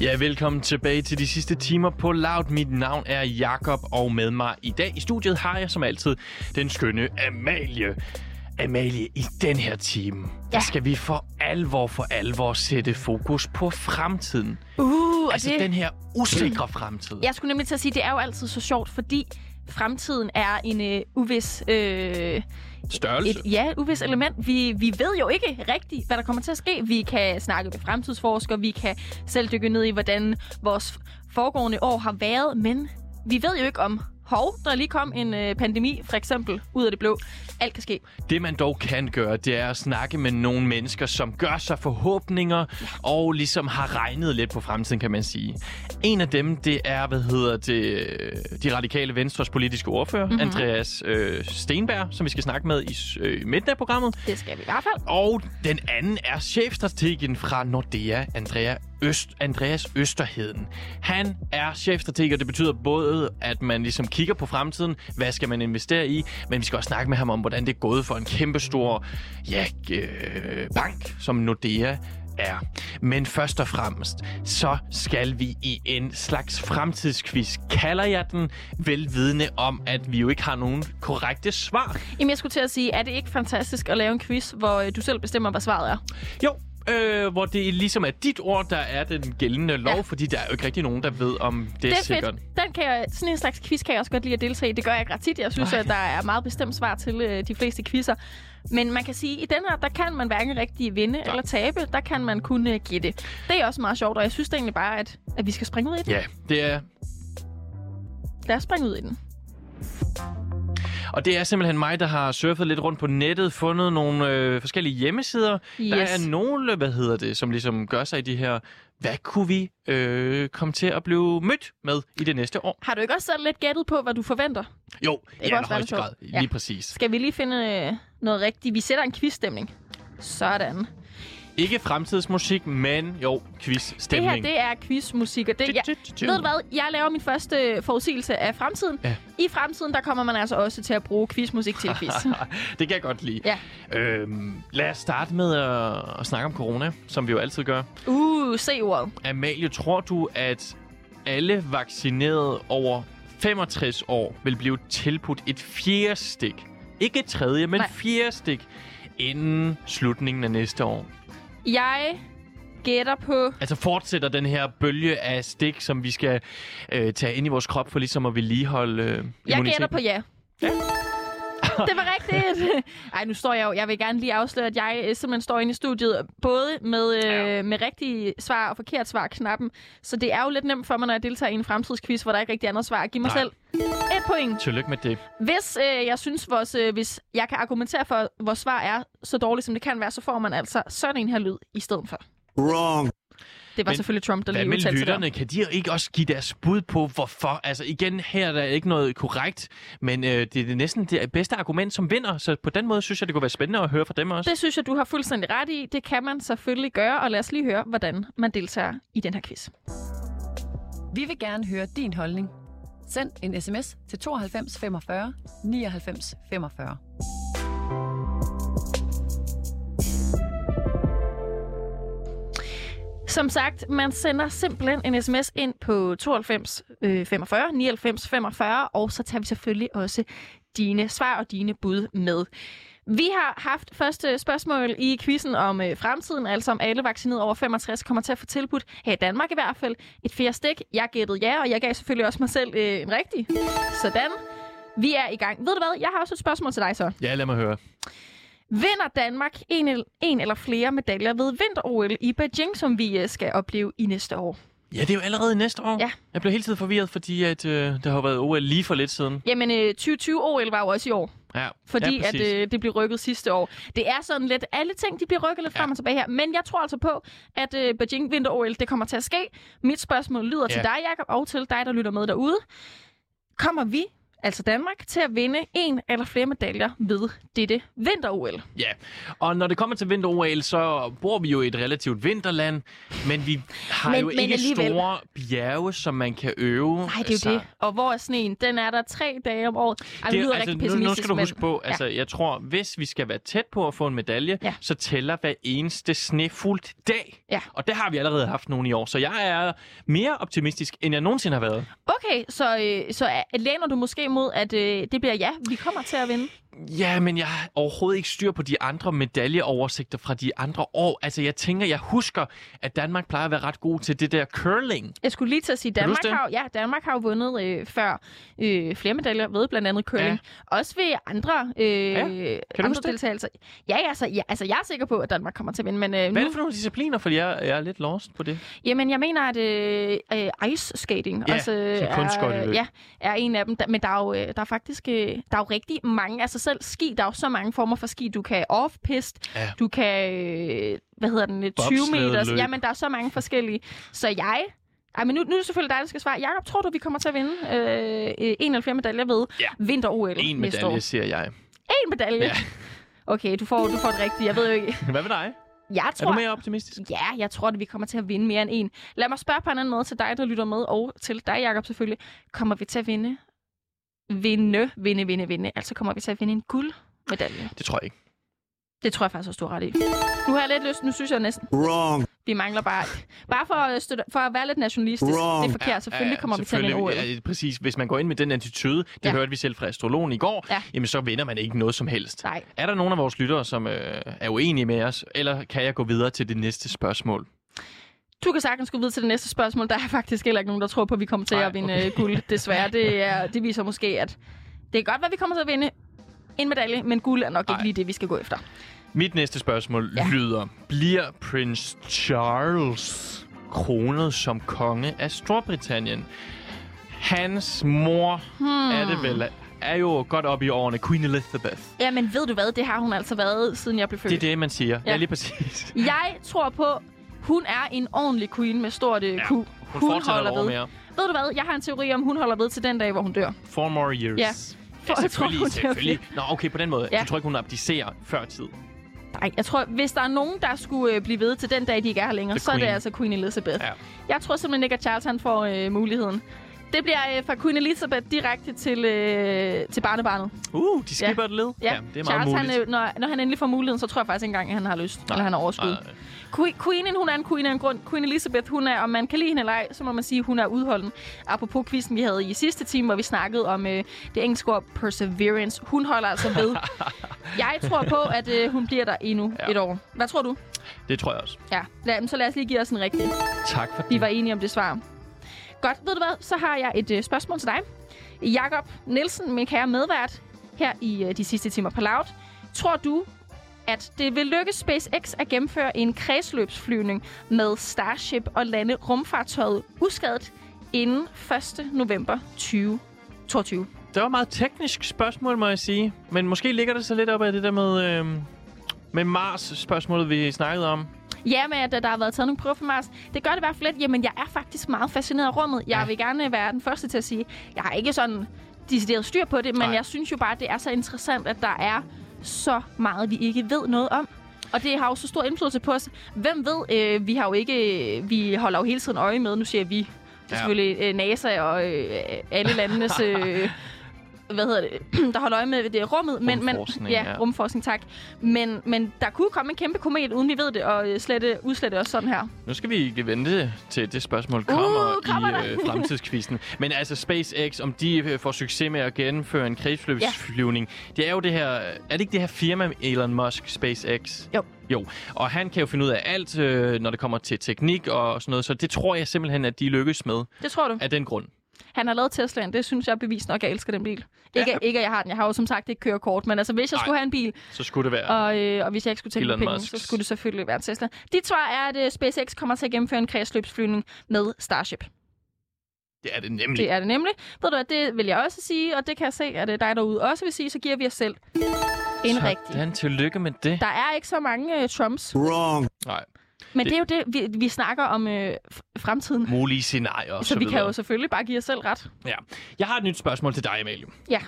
Ja, velkommen tilbage til de sidste timer på Loud. Mit navn er Jakob og med mig i dag i studiet har jeg som altid den skønne Amalie. Amalie, i den her time, ja. der skal vi for alvor for alvor sætte fokus på fremtiden. Uh, Altså det, den her usikre fremtid. Jeg skulle nemlig til at sige, det er jo altid så sjovt, fordi fremtiden er en øh, uvis... Øh, Størrelse. et, ja, uvis element. Vi, vi ved jo ikke rigtigt, hvad der kommer til at ske. Vi kan snakke med fremtidsforskere, vi kan selv dykke ned i, hvordan vores foregående år har været, men vi ved jo ikke om, hov, der lige kom en øh, pandemi, for eksempel, ud af det blå. Alt kan ske. Det man dog kan gøre, det er at snakke med nogle mennesker, som gør sig forhåbninger og ligesom har regnet lidt på fremtiden, kan man sige. En af dem, det er, hvad hedder det, de radikale venstres politiske ordfører, mm-hmm. Andreas øh, Stenberg, som vi skal snakke med i øh, midten af programmet. Det skal vi i hvert fald. Og den anden er chefstrategen fra Nordea, Andrea Øst, Andreas Østerheden. Han er chefstrateg, og det betyder både, at man ligesom kigger på fremtiden, hvad skal man investere i, men vi skal også snakke med ham om, hvordan det er gået for en kæmpestor ja, øh, bank, som Nordea er. Men først og fremmest, så skal vi i en slags fremtidsquiz, kalder jeg den, velvidende om, at vi jo ikke har nogen korrekte svar. Jamen, jeg skulle til at sige, er det ikke fantastisk at lave en quiz, hvor øh, du selv bestemmer, hvad svaret er? Jo, øh, hvor det ligesom er dit ord, der er den gældende lov, ja. Fordi der er jo ikke rigtig nogen, der ved, om det, Det er er sikkert. fedt. Den kan jeg, sådan en slags quiz kan jeg også godt lide at deltage i. Det gør jeg ikke ret tit. Jeg synes, Nej. at der er meget bestemt svar til øh, de fleste quizzer. Men man kan sige, at i den her, der kan man hverken rigtig vinde eller tabe. Der kan man kun øh, gætte. Det er også meget sjovt, og jeg synes egentlig bare, at, at vi skal springe ud i den. Ja, det er, Lad os springe ud i den. Og det er simpelthen mig, der har surfet lidt rundt på nettet, fundet nogle øh, forskellige hjemmesider. Yes. Der er nogle, hvad hedder det, som ligesom gør sig i de her, hvad kunne vi øh, komme til at blive mødt med i det næste år? Har du ikke også selv lidt gættet på, hvad du forventer? Jo, i også være allerhøjeste lidt grad. Lige Ja. præcis. Skal vi lige finde øh, noget rigtigt? Vi sætter en quizstemning. Sådan. Ikke fremtidsmusik, men jo, Det her, quiz-stemning. det er quizmusik, og det, jeg, ved du hvad? Jeg laver min første forudsigelse af fremtiden. Ja. I fremtiden, der kommer man altså også til at bruge quizmusik til quiz. det kan jeg godt lide. Ja. Øhm, lad os starte med at, at snakke om corona, som vi jo altid gør. Uh, se ordet. Amalie, tror du, at alle vaccinerede over 65 år vil blive tilbudt et fjerde stik? Ikke et tredje, men Nej. fjerde stik inden slutningen af næste år. Jeg gætter på... Altså fortsætter den her bølge af stik, som vi skal øh, tage ind i vores krop for ligesom at vedligeholde øh, Jeg immuniteten? gætter på ja. Det var rigtigt. Ej, nu står jeg jo... Jeg vil gerne lige afsløre, at jeg øh, simpelthen står inde i studiet, både med, øh, Ja. med rigtige svar og forkert svar-knappen. Så det er jo lidt nemt for mig, når jeg deltager i en fremtidsquiz, hvor der ikke rigtig er andet svar. Giv mig Nej. selv et point. Tillykke med det. Hvis øh, jeg synes, vores, øh, hvis jeg kan argumentere for, at vores svar er så dårligt, som det kan være, så får man altså sådan en her lyd i stedet for. Wrong. Det var Men selvfølgelig Trump, der lige udtalte sig der. lytterne? Kan de ikke også give deres bud på, hvorfor? Altså igen, her er der ikke noget korrekt, men øh, det er det næsten det bedste argument, som vinder. Så på den måde synes jeg, det kunne være spændende at høre fra dem også. Det synes jeg, du har fuldstændig ret i. Det kan man selvfølgelig gøre, og lad os lige høre, hvordan man deltager i den her quiz. Vi vil gerne høre din holdning. Send en sms til 92 45 99 45. Som sagt, man sender simpelthen en sms ind på 92 øh, 45 99 45, og så tager vi selvfølgelig også dine svar og dine bud med. Vi har haft første spørgsmål i quizzen om øh, fremtiden, altså om alle vaccinerede over 65 kommer til at få tilbudt, her i Danmark i hvert fald, et fjerde stik. Jeg gættede ja, og jeg gav selvfølgelig også mig selv øh, en rigtig. Sådan. Vi er i gang. Ved du hvad? Jeg har også et spørgsmål til dig så. Ja, lad mig høre. Vinder Danmark en, el- en eller flere medaljer ved vinter-OL i Beijing, som vi øh, skal opleve i næste år? Ja, det er jo allerede næste år. Ja. Jeg blev hele tiden forvirret, fordi at, øh, der har været OL lige for lidt siden. Jamen, øh, 2020-OL var jo også i år, Ja, fordi ja, at øh, det blev rykket sidste år. Det er sådan lidt, alle ting de bliver rykket lidt Ja. frem og tilbage her, men jeg tror altså på, at øh, Beijing vinter-OL, det kommer til at ske. Mit spørgsmål lyder Ja. til dig, Jacob, og til dig, der lytter med derude. Kommer vi altså Danmark, til at vinde en eller flere medaljer ved dette vinter-OL. Ja, og når det kommer til vinter-OL, så bor vi jo i et relativt vinterland, men vi har Men- jo men ikke alligevel. store bjerge, som man kan øve. Nej, det er jo det. Og hvor er sneen? Den er der tre dage om året. Ej, det, lyder altså, rigtig nu, nu skal du men- huske på, altså, jeg tror, hvis vi skal være tæt på at få en medalje, Ja. så tæller hver eneste snefuldt dag. Ja. Og det har vi allerede haft nogle i år, så jeg er mere optimistisk, end jeg nogensinde har været. Okay, så, øh, så er- læner du måske mod, at øh, det bliver ja, vi kommer til at vinde? Ja, men jeg har overhovedet ikke styr på de andre medaljeoversigter fra de andre år. Altså, jeg tænker, jeg husker, at Danmark plejer at være ret god til det der curling. Jeg skulle lige til at sige, Kan du Danmark har, ja, Danmark har jo vundet øh, før øh, flere medaljer ved blandt andet curling. Ja. Også ved andre, øh, du andre huske det? deltagelser. Ja, ja, altså, ja, altså, jeg er sikker på, at Danmark kommer til at vinde, men øh, Hvad er nu, det for nogle discipliner? Fordi jeg, jeg er lidt lost på det. jamen, jeg mener, at øh, øh, ice skating Ja, også øh, kunstskøjteløb. ja, er en af dem. Men der er jo, øh, der er faktisk øh, der er jo rigtig mange, altså selv ski, der er jo så mange former for ski. Du kan off-pist, Ja. du kan, øh, hvad hedder den, øh, 20 Bobslædeløb. meters. Jamen, der er så mange forskellige. Så jeg ej, men nu, nu er det selvfølgelig dig, der skal svare. Jakob, tror du, vi kommer til at vinde øh, en eller flere medaljer ved Ja. vinter-OL En næste år? medalje, siger jeg. En medalje? Ja. Okay, du får, du får det rigtige. Jeg ved jo ikke. Hvad med dig? Jeg Er tror, du mere optimistisk? Ja, jeg tror, at vi kommer til at vinde mere end en. Lad mig spørge på en anden måde til dig, der lytter med, og til dig, Jakob selvfølgelig. Kommer vi til at vinde? Vinde, vinde, vinde, vinde. Altså kommer vi til at vinde en guldmedalje. Det tror jeg ikke. Det tror jeg faktisk også, du har ret i. Nu har jeg lidt lyst. Nu synes jeg næsten, Wrong. vi mangler bare... Bare for at, støtte, for at være lidt nationalistisk. Wrong. Det er forkert. Selvfølgelig kommer vi til at selvfølgelig. Ja, præcis. Hvis man går ind med den attitude, det Ja. hørte vi selv fra astrologen i går, Ja. jamen så vinder man ikke noget som helst. Nej. Er der nogen af vores lyttere, som øh, er uenige med os, eller kan jeg gå videre til det næste spørgsmål? Du kan sagtens gå videre til det næste spørgsmål. Der er faktisk heller ikke nogen, der tror på, at vi kommer til Nej, at vinde okay. okay. guld. Desværre. Det, er, det viser måske, at det er godt, at vi kommer til at vinde en medalje, men guld er nok Nej. ikke lige det, vi skal gå efter. Mit næste spørgsmål Ja. lyder, bliver Prince Charles kronet som konge af Storbritannien? Hans mor Hmm. er det vel, er jo godt op i årene, Queen Elizabeth. Ja, men ved du hvad? Det har hun altså været, siden jeg blev født. Det er det, man siger. Ja. ja lige præcis. Jeg tror på, hun er en ordentlig queen med stort øh, Ja, Q. Hun, hun holder ved. mere. Ved du hvad? Jeg har en teori om, hun holder ved til den dag, hvor hun dør. Four more years. Ja. For, Ja, jeg tror, selvfølgelig, dør selvfølgelig. Nå, okay, på den måde. Ja. Du tror ikke, hun abdicerer før tid? Nej, jeg tror, hvis der er nogen, der skulle øh, blive ved til den dag, de ikke er her længere, The så er det Queen. altså Queen Elizabeth. Ja. Jeg tror simpelthen ikke, at Charles han får øh, muligheden. Det bliver øh, fra Queen Elizabeth direkte til, øh, til barnebarnet. Uh, de skipper et led. Ja, det er meget Charles, muligt. Han, øh, når, når han endelig får muligheden, så tror jeg faktisk ikke engang, at han har lyst. Nej, eller han har overskud. nej. Que- Queenen, hun er en queen af en grund. Queen Elizabeth, hun er, om man kan lide hende eller ej, så må man sige, hun er udholden. Apropos quizzen, vi havde i sidste time, hvor vi snakkede om øh, det engelske ord perseverance. Hun holder altså ved. jeg tror på, at øh, hun bliver der endnu ja. Ja. et år. Hvad tror du? Det tror jeg også. Ja, lad, så lad os lige give os en rigtig. Tak for Vi det. var enige om det svar. Godt, ved du hvad? Så har jeg et øh, spørgsmål til dig. Jakob Nielsen, min kære medvært, her i øh, de sidste timer på Loud. Tror du, at det vil lykkes SpaceX at gennemføre en kredsløbsflyvning med Starship og lande rumfartøjet uskadet inden 1. november 2022? Det var et meget teknisk spørgsmål, må jeg sige. Men måske ligger det så lidt op af det der med, øh, med Mars-spørgsmålet, vi snakkede om. Ja, med at der har været taget nogle prøver fra Mars. Det gør det i hvert fald lidt. Jamen, jeg er faktisk meget fascineret af rummet. Jeg Ja. vil gerne være den første til at sige, jeg har ikke sådan decideret styr på det, men Nej. jeg synes jo bare, at det er så interessant, at der er så meget, vi ikke ved noget om. Og det har jo så stor indflydelse på os. Hvem ved, øh, vi har jo ikke, vi holder jo hele tiden øje med, nu siger vi, det er Ja. selvfølgelig øh, NASA og øh, alle landenes... Øh, hvad hedder det, der holder øje med det rummet. Men, men, ja, ja. rumforskning, tak. Men, men der kunne komme en kæmpe komet, uden vi ved det, og øh, slette, udslette os sådan her. Nu skal vi ikke vente til det spørgsmål kommer, Uh, kommer i øh, fremtidskvisten. Men altså SpaceX, om de øh, får succes med at gennemføre en kredsløbsflyvning, det er jo det her... Er det ikke det her firma Elon Musk, SpaceX? Jo. Jo, og han kan jo finde ud af alt, øh, når det kommer til teknik og sådan noget, så det tror jeg simpelthen, at de lykkes med Det tror du? af den grund. Han har lavet Teslaen. Det synes jeg er bevis nok, jeg elsker den bil. Ikke, Ja. ikke at jeg har den. Jeg har jo som sagt ikke kørekort. Men altså, hvis jeg Nej. skulle have en bil, Så skulle det være... og, øh, og hvis jeg ikke skulle tænke penge, Musks. så skulle det selvfølgelig være en Tesla. Dit svar er, at øh, SpaceX kommer til at gennemføre en kredsløbsflyvning med Starship. Det er det nemlig. Det er det nemlig. Ved du hvad, det vil jeg også sige, og det kan jeg se, at øh, dig derude også vil sige, så giver vi os selv en rigtig. Sådan, tillykke med det. Der er ikke så mange uh, Trumps. Wrong. Nej. Men det, det er jo det, vi, vi snakker om øh, fremtiden. Mulige scenarier Så, så, vi kan jo selvfølgelig bare give os selv ret. Ja. Jeg har et nyt spørgsmål til dig, Amalie. Ja.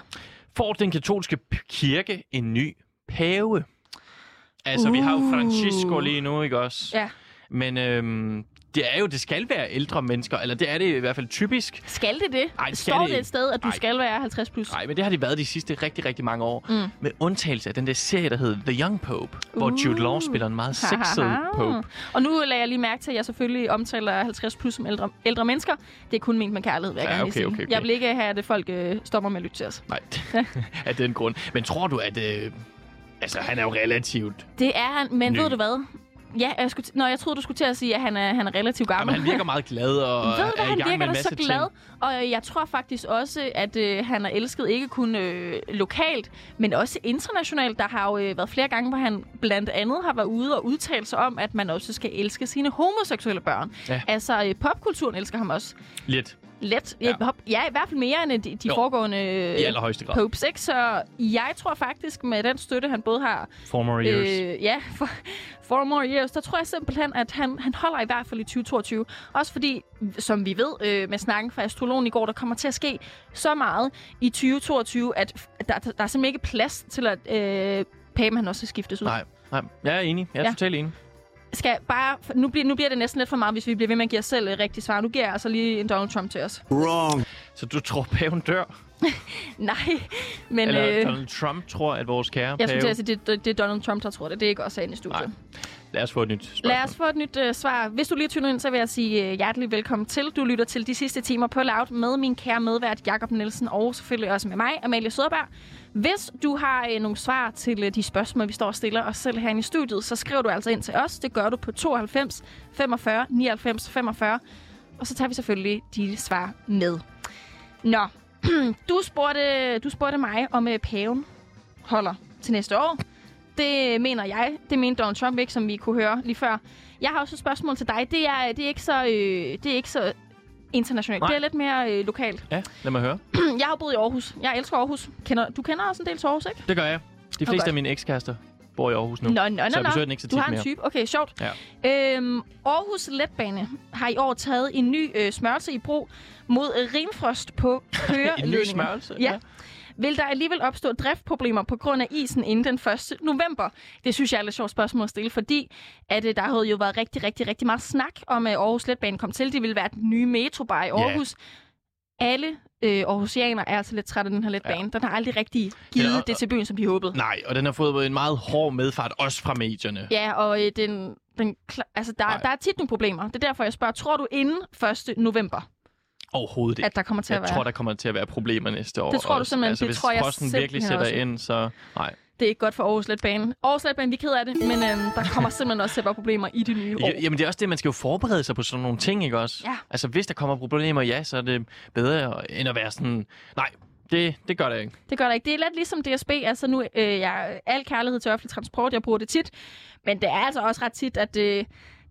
Får den katolske kirke en ny pave? Altså, uh. vi har jo Uh. Francisco lige nu, ikke også? Ja. Men øhm, det er jo, det skal være ældre mennesker, eller det er det i hvert fald typisk. Skal det det? Ej, det skal Står det det et sted, at du Ej. skal være 50 plus? Nej, men det har de været de sidste rigtig, rigtig mange år. Mm. Med undtagelse af den der serie, der hedder The Young Pope, uh. hvor Jude Law spiller en meget sexet pope. Og nu lader jeg lige mærke til, at jeg selvfølgelig omtaler 50 plus som ældre, ældre mennesker. Det er kun ment med kærlighed, vil jeg Ja, gerne okay, okay, okay. Jeg vil ikke have, at folk øh, stopper med at lytte til os. Nej, af den grund. Men tror du, at... Øh, altså, han er jo relativt... Det er han, men Ny. ved du hvad? Ja, jeg, skulle Nå, jeg troede, du skulle til at sige, at han er, han er relativt gammel. Jamen, han virker meget glad og Ved du, er hvad, i han gang med virker en da masse så glad. ting. Og øh, jeg tror faktisk også, at øh, han er elsket ikke kun øh, lokalt, men også internationalt. Der har jo øh, været flere gange, hvor han blandt andet har været ude og udtalt sig om, at man også skal elske sine homoseksuelle børn. Ja. Altså, øh, popkulturen elsker ham også. Lidt. Let. Ja. Ja, i hvert fald mere end de, de Jo. foregående I allerhøjeste grad. popes. Ikke? Så jeg tror faktisk, med den støtte, han både har Four more years. Øh, ja, for, four more years. Der tror jeg simpelthen, at han, han holder i hvert fald i 2022. Også fordi, som vi ved øh, med snakken fra astrologen i går, der kommer til at ske så meget i 2022, at f- der, der er simpelthen ikke plads til, at øh, paven han også skal skiftes ud. Nej, nej. Jeg er enig. Jeg er Ja. totalt enig. Skal bare, nu, bliver, nu bliver det næsten lidt for meget, hvis vi bliver ved med at give os selv øh, rigtigt svar. Nu giver jeg altså lige en Donald Trump til os. Så du tror, paven dør? Nej, men Eller øh, Donald Trump tror, at vores kære jeg pave... at sige, det, det, det er Donald Trump, der tror det. Det er ikke også herinde i studiet. Nej. Lad os få et nyt spørgsmål. Lad os få et nyt øh, svar. Hvis du lige tynder ind, så vil jeg sige øh, hjertelig velkommen til. Du lytter til de sidste timer på Loud med min kære medvært Jakob Nielsen og selvfølgelig også med mig, Amalie Søderberg. Hvis du har øh, nogle svar til øh, de spørgsmål, vi står og stiller os selv herinde i studiet, så skriver du altså ind til os. Det gør du på 92 45 99 45. Og så tager vi selvfølgelig de svar med. Nå, du spurgte, du spurgte mig, om øh, paven holder til næste år. Det mener jeg. Det mente Donald Trump ikke, som vi kunne høre lige før. Jeg har også et spørgsmål til dig. Det er, det er, ikke, så, øh, det er ikke så internationalt. Nej. Det er lidt mere øh, lokalt. Ja, lad mig høre. jeg har boet i Aarhus. Jeg elsker Aarhus. Kender, du kender også en del til Aarhus, ikke? Det gør jeg. De fleste godt. af mine ekskærester bor i Aarhus nu. Nå, nå, nå, så jeg besøger den ikke så Du tit har en mere. type. Okay, sjovt. Ja. Øhm, Aarhus Letbane har i år taget en ny øh, smørelse i brug mod rimfrost på En ny køreledningen. smørelse? Ja. Vil der alligevel opstå driftproblemer på grund af isen inden den 1. november? Det synes jeg er et lidt sjovt spørgsmål at stille, fordi at, øh, der havde jo været rigtig, rigtig, rigtig meget snak om, at Aarhus Letbane kom til. Det ville være den nye metrobar i Aarhus. Alle øh, Aarhusianere er altså lidt trætte af den her letbane. Ja. Den har aldrig rigtig givet Ja, og- det til byen, som de håbede. Nej, og den har fået en meget hård medfart, også fra medierne. Ja, og øh, den, den, altså, der, Nej. der er tit nogle problemer. Det er derfor, jeg spørger, tror du inden 1. november, Overhovedet ikke. at der kommer til at Jeg være... tror, der kommer til at være problemer næste år. Det tror du også. simpelthen. Altså, Det hvis tror jeg frosten virkelig sætter også. ind, så... Nej. Det er ikke godt for Aarhus Letbane. Aarhus Letbane, vi er ked af det, men øhm, der kommer simpelthen også til at være problemer i det nye år. Ja, jamen, det er også det, man skal jo forberede sig på sådan nogle ting, ikke også? Ja. Altså, hvis der kommer problemer, ja, så er det bedre, end at være sådan... Nej, det, det gør det ikke. Det gør der ikke. Det er lidt ligesom DSB. Altså nu, øh, jeg al kærlighed til offentlig transport, jeg bruger det tit. Men det er altså også ret tit, at øh,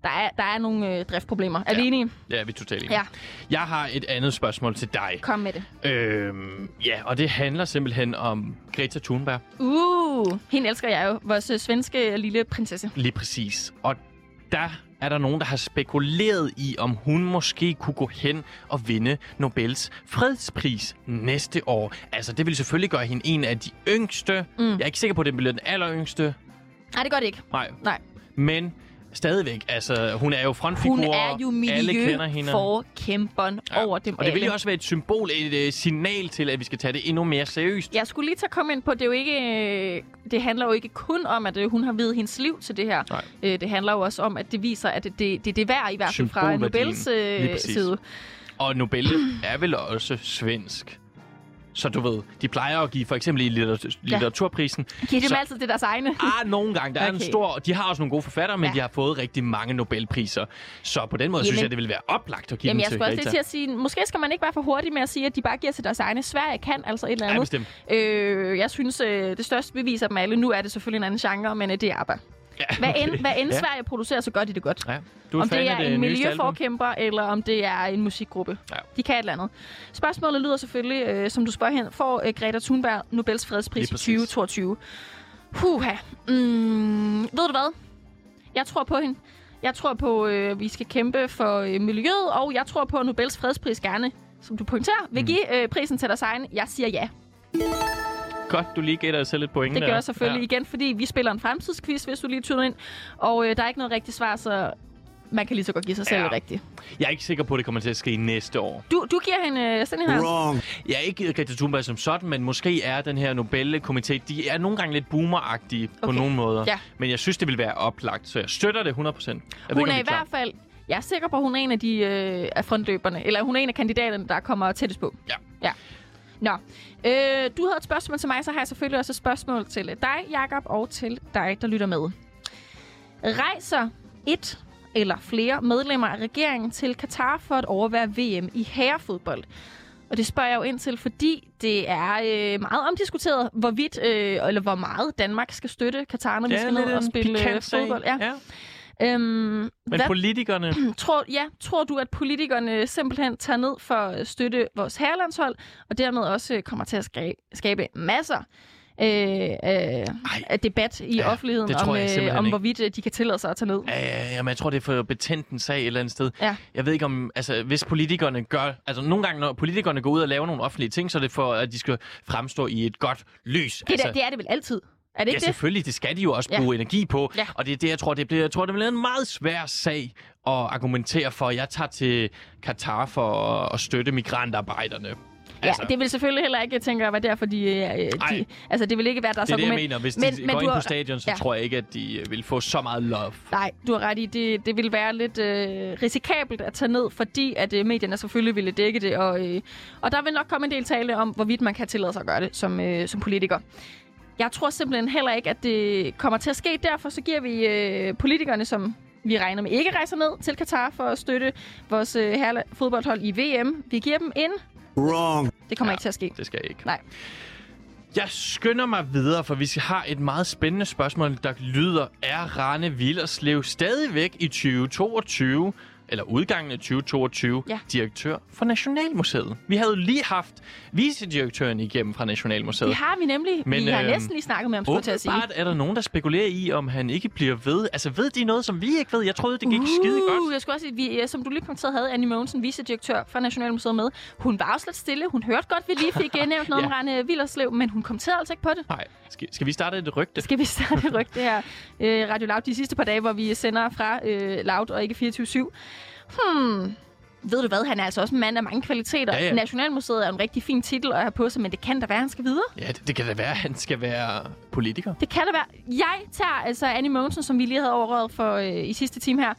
der, er, der er nogle øh, driftproblemer. Er vi Ja. enige? Ja, vi er totalt enige. Ja, Jeg har et andet spørgsmål til dig. kom med det. Øhm, ja, og det handler simpelthen om Greta Thunberg. Uh, hende elsker jeg jo. Vores øh, svenske lille prinsesse. Lige præcis. Og der er der nogen, der har spekuleret i, om hun måske kunne gå hen og vinde Nobels fredspris næste år. Altså, det vil selvfølgelig gøre hende en af de yngste. Mm. Jeg er ikke sikker på, at det bliver den alleryngste. Nej, det gør det ikke. Nej. Nej. Men stadigvæk, altså, hun er jo frontfigur. Hun er jo miljøforkæmperen ja. over dem Og det vil jo også være et symbol, et uh, signal til, at vi skal tage det endnu mere seriøst. Jeg skulle lige tage komme ind på, det er jo ikke, øh, det handler jo ikke kun om, at øh, hun har videt hendes liv til det her. Nej. Øh, det handler jo også om, at det viser, at det, det, det er det værd i hvert fald fra. Nobels øh, side. Og Nobel er vel også svensk. Så du ved, de plejer at give for eksempel i litteratur- litteraturprisen. Giver dem Så- altid det deres egne? Ah, nogle gange. Der er en Okay. stor... De har også nogle gode forfattere, men Ja. ja. de har fået rigtig mange Nobelpriser. Så på den måde synes Jamen- jeg, det vil være oplagt at give Jamen, dem jeg til skulle også til at sige, måske skal man ikke være for hurtig med at sige, at de bare giver til deres egne. Sverige kan altså et eller Ja, andet. bestemt. øh, jeg synes, øh, det største bevis af dem alle, nu er det selvfølgelig en anden genre, men øh, det er ABBA. Ja, Hvad end, hvad end Ja. Sverige producerer, så gør de det godt. Ja. Du er om det er det en nyeste album? miljøforkæmper, eller om det er en musikgruppe. Ja. De kan et eller andet. Spørgsmålet lyder selvfølgelig, øh, som du spørger hen, får øh, Greta Thunberg Nobels fredspris i præcis. 2022? Huha. Mm, ved du hvad? Jeg tror på hende. Jeg tror på, øh, vi skal kæmpe for øh, miljøet, og jeg tror på, at Nobels fredspris gerne, som du pointerer, vil give øh, prisen til deres egen. Jeg siger ja. Godt, du lige gætter dig selv et point Det der. gør jeg selvfølgelig ja. igen, fordi vi spiller en fremtidsquiz, hvis du lige tyder ind. Og øh, der er ikke noget rigtigt svar, så man kan lige så godt give sig selv Ja. rigtigt. Jeg er ikke sikker på, at det kommer til at ske næste år. Du, du giver hende øh, sådan en her. Wrong. Jeg er ikke Greta Thunberg som sådan, men måske er den her Nobelkomité, de er nogle gange lidt boomeragtige på Okay. nogle måder. Ja. Men jeg synes, det vil være oplagt, så jeg støtter det 100%. Jeg ved Hun ikke, om er I i hvert fald... Jeg er sikker på, at hun er en af de øh, af frontløberne, eller hun er en af kandidaterne, der kommer tættest på. Ja. ja. Nå, øh, du havde et spørgsmål til mig, så har jeg selvfølgelig også et spørgsmål til dig, Jakob, og til dig, der lytter med. Rejser et eller flere medlemmer af regeringen til Katar for at overvære VM i herrefodbold? Og det spørger jeg jo ind til, fordi det er øh, meget omdiskuteret, hvorvidt øh, eller hvor meget Danmark skal støtte Katar, når vi Det er skal ned og spille øh, fodbold. Ja. ja. Øhm, Men hvad politikerne... Tror, ja, tror du, at politikerne simpelthen tager ned for at støtte vores herrelandshold, og dermed også kommer til at skabe, skabe masser øh, øh, debat i Ja, offentligheden om, øh, om hvorvidt øh, de kan tillade sig at tage ned? Ja, ja, ja, men jeg tror, det er for betændt en sag et eller andet sted. Ja. Jeg ved ikke om, altså hvis politikerne gør, altså nogle gange når politikerne går ud og laver nogle offentlige ting, så er det for, at de skal fremstå i et godt lys. Det, altså, der, det er det vel altid? Er det ja, ikke det? selvfølgelig, det skal de jo også Ja. bruge energi på. Ja. Og det er det, jeg tror, det bliver, jeg tror, det bliver en meget svær sag at argumentere for. Jeg tager til Katar for at, støtte migrantarbejderne. Ja, det vil selvfølgelig heller ikke, jeg tænker, være derfor, de, øh, de... Altså, det vil ikke være deres det er det, jeg argument. mener. Hvis Men- de men går ind har- på stadion, så ja. ja. tror jeg ikke, at de øh, vil få så meget love. Nej, du har ret i, det, det vil være lidt øh, risikabelt at tage ned, fordi at øh, medierne selvfølgelig ville dække det, og, øh, og der vil nok komme en del tale om, hvorvidt man kan tillade sig at gøre det som, øh, som politiker. Jeg tror simpelthen heller ikke, at det kommer til at ske. Derfor så giver vi øh, politikerne, som vi regner med ikke rejser ned til Katar for at støtte vores øh, herre fodboldhold i VM. Vi giver dem en. Wrong. Det kommer Ja. ikke til at ske. Det skal ikke. Nej. Jeg skynder mig videre, for vi har et meget spændende spørgsmål, der lyder, er Rane Villerslev stadigvæk i 2022, eller udgangen af 2022, Ja. direktør for Nationalmuseet? Vi havde lige haft vicedirektøren igennem fra Nationalmuseet. Det har vi nemlig. Men, vi har øhm, næsten lige snakket med ham, skulle til at sige. Er der nogen, der spekulerer i, om han ikke bliver ved. Altså, ved de noget, som vi ikke ved? Jeg troede, det gik skide godt. Jeg skulle også sige, vi, øh, som du lige pointerede, havde Annie Mogensen, vicedirektør for Nationalmuseet med. Hun var også lidt stille. Hun hørte godt, vi lige fik øh, nævnt noget Ja. om Rane Villerslev, men hun kommenterede altså ikke på det. Nej, skal, skal vi starte et rygte? Skal vi starte rygte her? Øh, Radio Loud de sidste par dage, hvor vi sender fra øh, Loud og ikke 24-7. Hmm. Ved du hvad, han er altså også en mand af mange kvaliteter. Ja, ja. Nationalmuseet er en rigtig fin titel at have på sig, men det kan da være, han skal videre. Ja, det, det kan da være, han skal være politiker. Det kan det være. Jeg tager altså Annie Mogensen, som vi lige havde overrøret for øh, i sidste time her,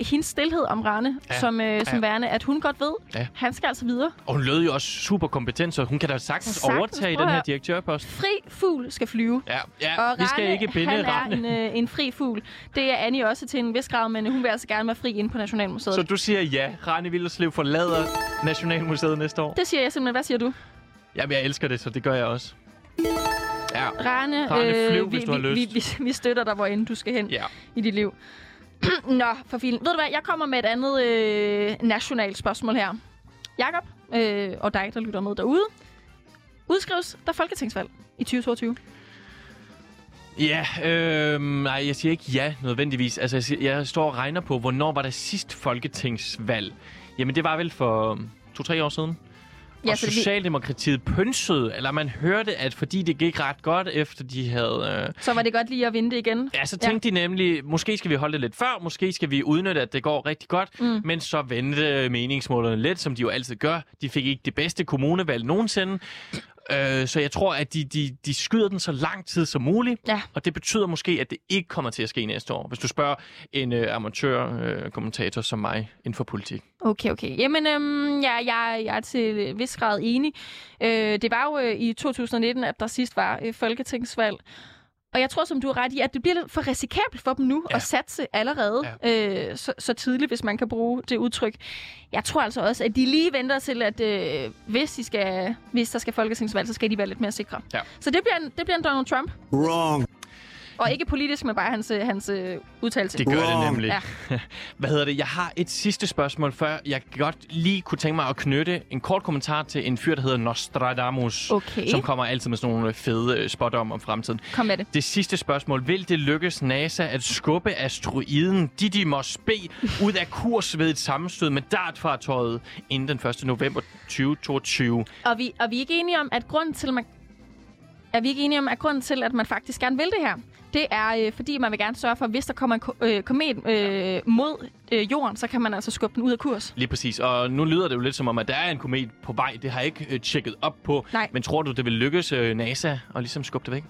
hendes stillhed om Rane, Ja. som, øh, som Ja. værende, at hun godt ved, Ja. han skal altså videre. Og hun lød jo også super kompetent, så hun kan da sagtens, Sagtens, overtage den her direktørpost. Fri fugl skal flyve. Ja, ja Og vi skal Rane, ikke binde han er Rane. en, øh, en fri fugl. Det er Annie også til en vis grad, men hun vil altså gerne være fri inde på Nationalmuseet. Så du siger ja, Rane Villerslev forlader Nationalmuseet næste år? Det siger jeg simpelthen. Hvad siger du? Jamen, jeg elsker det, så det gør jeg også. Ja, Rane, Rane, flyv, vi, hvis du har vi, lyst. Vi, vi, vi støtter dig, hvor end du skal hen ja. i dit liv. Nå, for filen. Ved du hvad, jeg kommer med et andet øh, nationalt spørgsmål her. Jakob, øh, og dig, der lytter med derude. Udskrives der folketingsvalg i 2022? Ja, øh, nej, jeg siger ikke ja nødvendigvis. Altså, jeg, siger, jeg står og regner på, hvornår var der sidst folketingsvalg? Jamen, det var vel for to-tre år siden. Ja, og Socialdemokratiet pynsede, eller man hørte, at fordi det gik ret godt, efter de havde... Øh, Så var det godt lige at vinde igen. Ja, så tænkte ja. de nemlig, måske skal vi holde det lidt før, måske skal vi udnytte, at det går rigtig godt, mm. men så vendte meningsmålerne lidt, som de jo altid gør. De fik ikke det bedste kommunevalg nogensinde, øh, så jeg tror, at de, de, de skyder den så lang tid som muligt, Ja. og det betyder måske, at det ikke kommer til at ske næste år, hvis du spørger en øh, amatør-kommentator øh, kommentator som mig inden for politik. Okay, okay. Jamen, øhm, ja, jeg, jeg er til vis grad enig. Øh, det var jo øh, i 2019, at der sidst var øh, folketingsvalg. Og jeg tror, som du har ret i, at det bliver lidt for risikabelt for dem nu Ja. ja. at satse allerede ja. øh, så, så tidligt, hvis man kan bruge det udtryk. Jeg tror altså også, at de lige venter til, at øh, hvis, de skal, hvis der skal folketingsvalg, så skal de være lidt mere sikre. Ja. Så det bliver en, det bliver en Donald Trump. Wrong. Og ikke politisk, men bare hans, øh, hans øh, udtalelse. Det gør det Wow. nemlig. Ja. Hvad hedder det? Jeg har et sidste spørgsmål, før jeg godt lige kunne tænke mig at knytte en kort kommentar til en fyr, der hedder Nostradamus. Okay. Som kommer altid med sådan nogle fede øh, spot om om fremtiden. Kom med det. Det sidste spørgsmål. Vil det lykkes NASA at skubbe asteroiden Didymos B ud af kurs ved et sammenstød med dartfartøjet inden den 1. november 2022? Og vi, og vi er ikke enige om, at grunden til, at man, er vi ikke enige om, at grunden til, at man faktisk gerne vil det her, det er, øh, fordi man vil gerne sørge for, at hvis der kommer en ko- øh, komet øh, mod øh, jorden, så kan man altså skubbe den ud af kurs. Lige præcis. Og nu lyder det jo lidt som om, at der er en komet på vej. Det har jeg ikke øh, tjekket op på. Nej. Men tror du, det vil lykkes øh, NASA at ligesom skubbe det væk?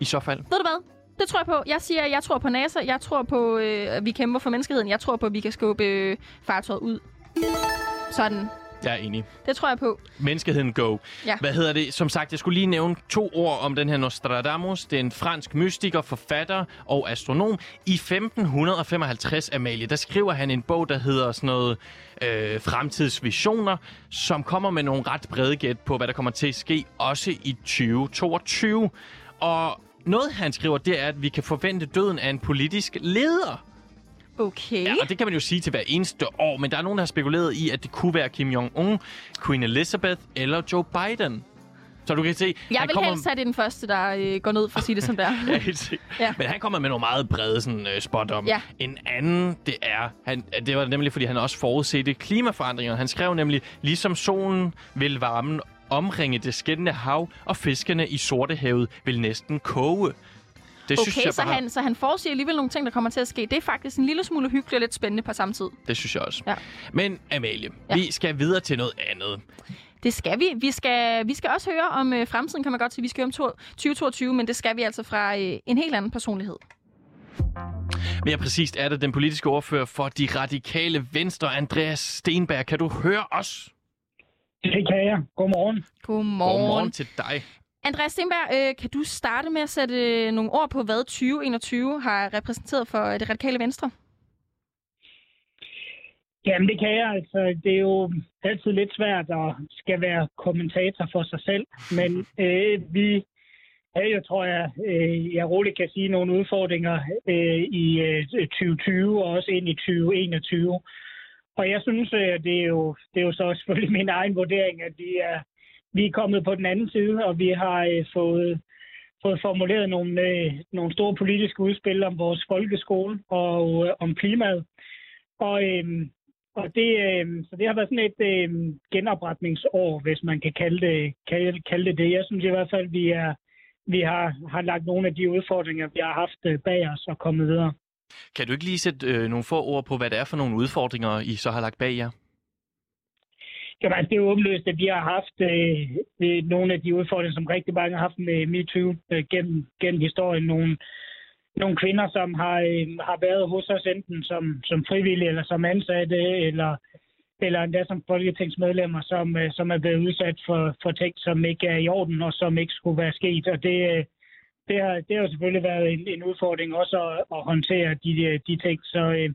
I så fald. Ved du hvad? Det tror jeg på. Jeg siger, at jeg tror på NASA. Jeg tror på, øh, at vi kæmper for menneskeheden. Jeg tror på, at vi kan skubbe øh, fartøjet ud. Sådan. Jeg er enig. Det tror jeg på. Menneskeheden go. Ja. Hvad hedder det? Som sagt, jeg skulle lige nævne to ord om den her Nostradamus. Det er en fransk mystiker, forfatter og astronom. I 1555, Amalie, der skriver han en bog, der hedder sådan noget øh, Fremtidsvisioner, som kommer med nogle ret brede gæt på, hvad der kommer til at ske, også i 2022. Og noget, han skriver, det er, at vi kan forvente døden af en politisk leder. Okay. Ja, og det kan man jo sige til hver eneste år, men der er nogen, der har spekuleret i, at det kunne være Kim Jong-un, Queen Elizabeth eller Joe Biden. Så du kan se, jeg han vil kommer... helst have det den første, der øh, går ned for at sige det som det er. Ja, helt sikkert. Ja. Men han kommer med nogle meget brede sådan, uh, spot om. Ja. En anden, det er, han, det var nemlig, fordi han også forudsete klimaforandringer. Han skrev nemlig, ligesom solen vil varmen omringe det skinnende hav, og fiskene i Sortehavet vil næsten koge. Det synes Okay, jeg så bare, han, så han forudsiger alligevel nogle ting, der kommer til at ske. Det er faktisk en lille smule hyggeligt og lidt spændende på samme tid. det synes jeg også. Ja. Men Amalie, Ja. vi skal videre til noget andet. Det skal vi. Vi skal, vi skal også høre om øh, fremtiden, kan man godt sige. Vi skal høre om to- 2022, men det skal vi altså fra øh, en helt anden personlighed. Mere præcist er det den politiske ordfører for de radikale venstre, Andreas Stenberg. Kan du høre os? Det kan jeg. Godmorgen. Godmorgen. Godmorgen til dig. Andreas Stenberg, øh, kan du starte med at sætte øh, nogle ord på, hvad 2021 har repræsenteret for øh, det radikale venstre? Jamen, det kan jeg. Altså, det er jo altid lidt svært at skal være kommentator for sig selv. Men øh, vi havde jo, tror jeg, øh, jeg roligt kan sige, nogle udfordringer øh, i øh, 2020 og også ind i 2021. Og jeg synes, øh, det, er jo, det er jo så selvfølgelig min egen vurdering, at vi er, vi er kommet på den anden side, og vi har øh, fået, fået formuleret nogle, øh, nogle store politiske udspil om vores folkeskole og øh, om klimaet. Og, øh, og det, øh, så det har været sådan et øh, genopretningsår, hvis man kan kalde det, kalde, kalde det det. Jeg synes i hvert fald, vi er vi har, har lagt nogle af de udfordringer, vi har haft øh, bag os og kommet videre. Kan du ikke lige sætte øh, nogle få ord på, hvad det er for nogle udfordringer, I så har lagt bag jer? Jamen, altså, det er jo åbenløst, at vi har haft øh, øh, nogle af de udfordringer, som rigtig mange har haft med MeToo øh, gennem, gennem historien. Nogle, nogle kvinder, som har, øh, har været hos os enten som, som frivillige eller som ansatte, eller, eller endda som folketingsmedlemmer, som, øh, som er blevet udsat for, for ting, som ikke er i orden og som ikke skulle være sket. Og det, øh, det, har, det har jo selvfølgelig været en, en udfordring også at, at håndtere de, de ting. Så, øh,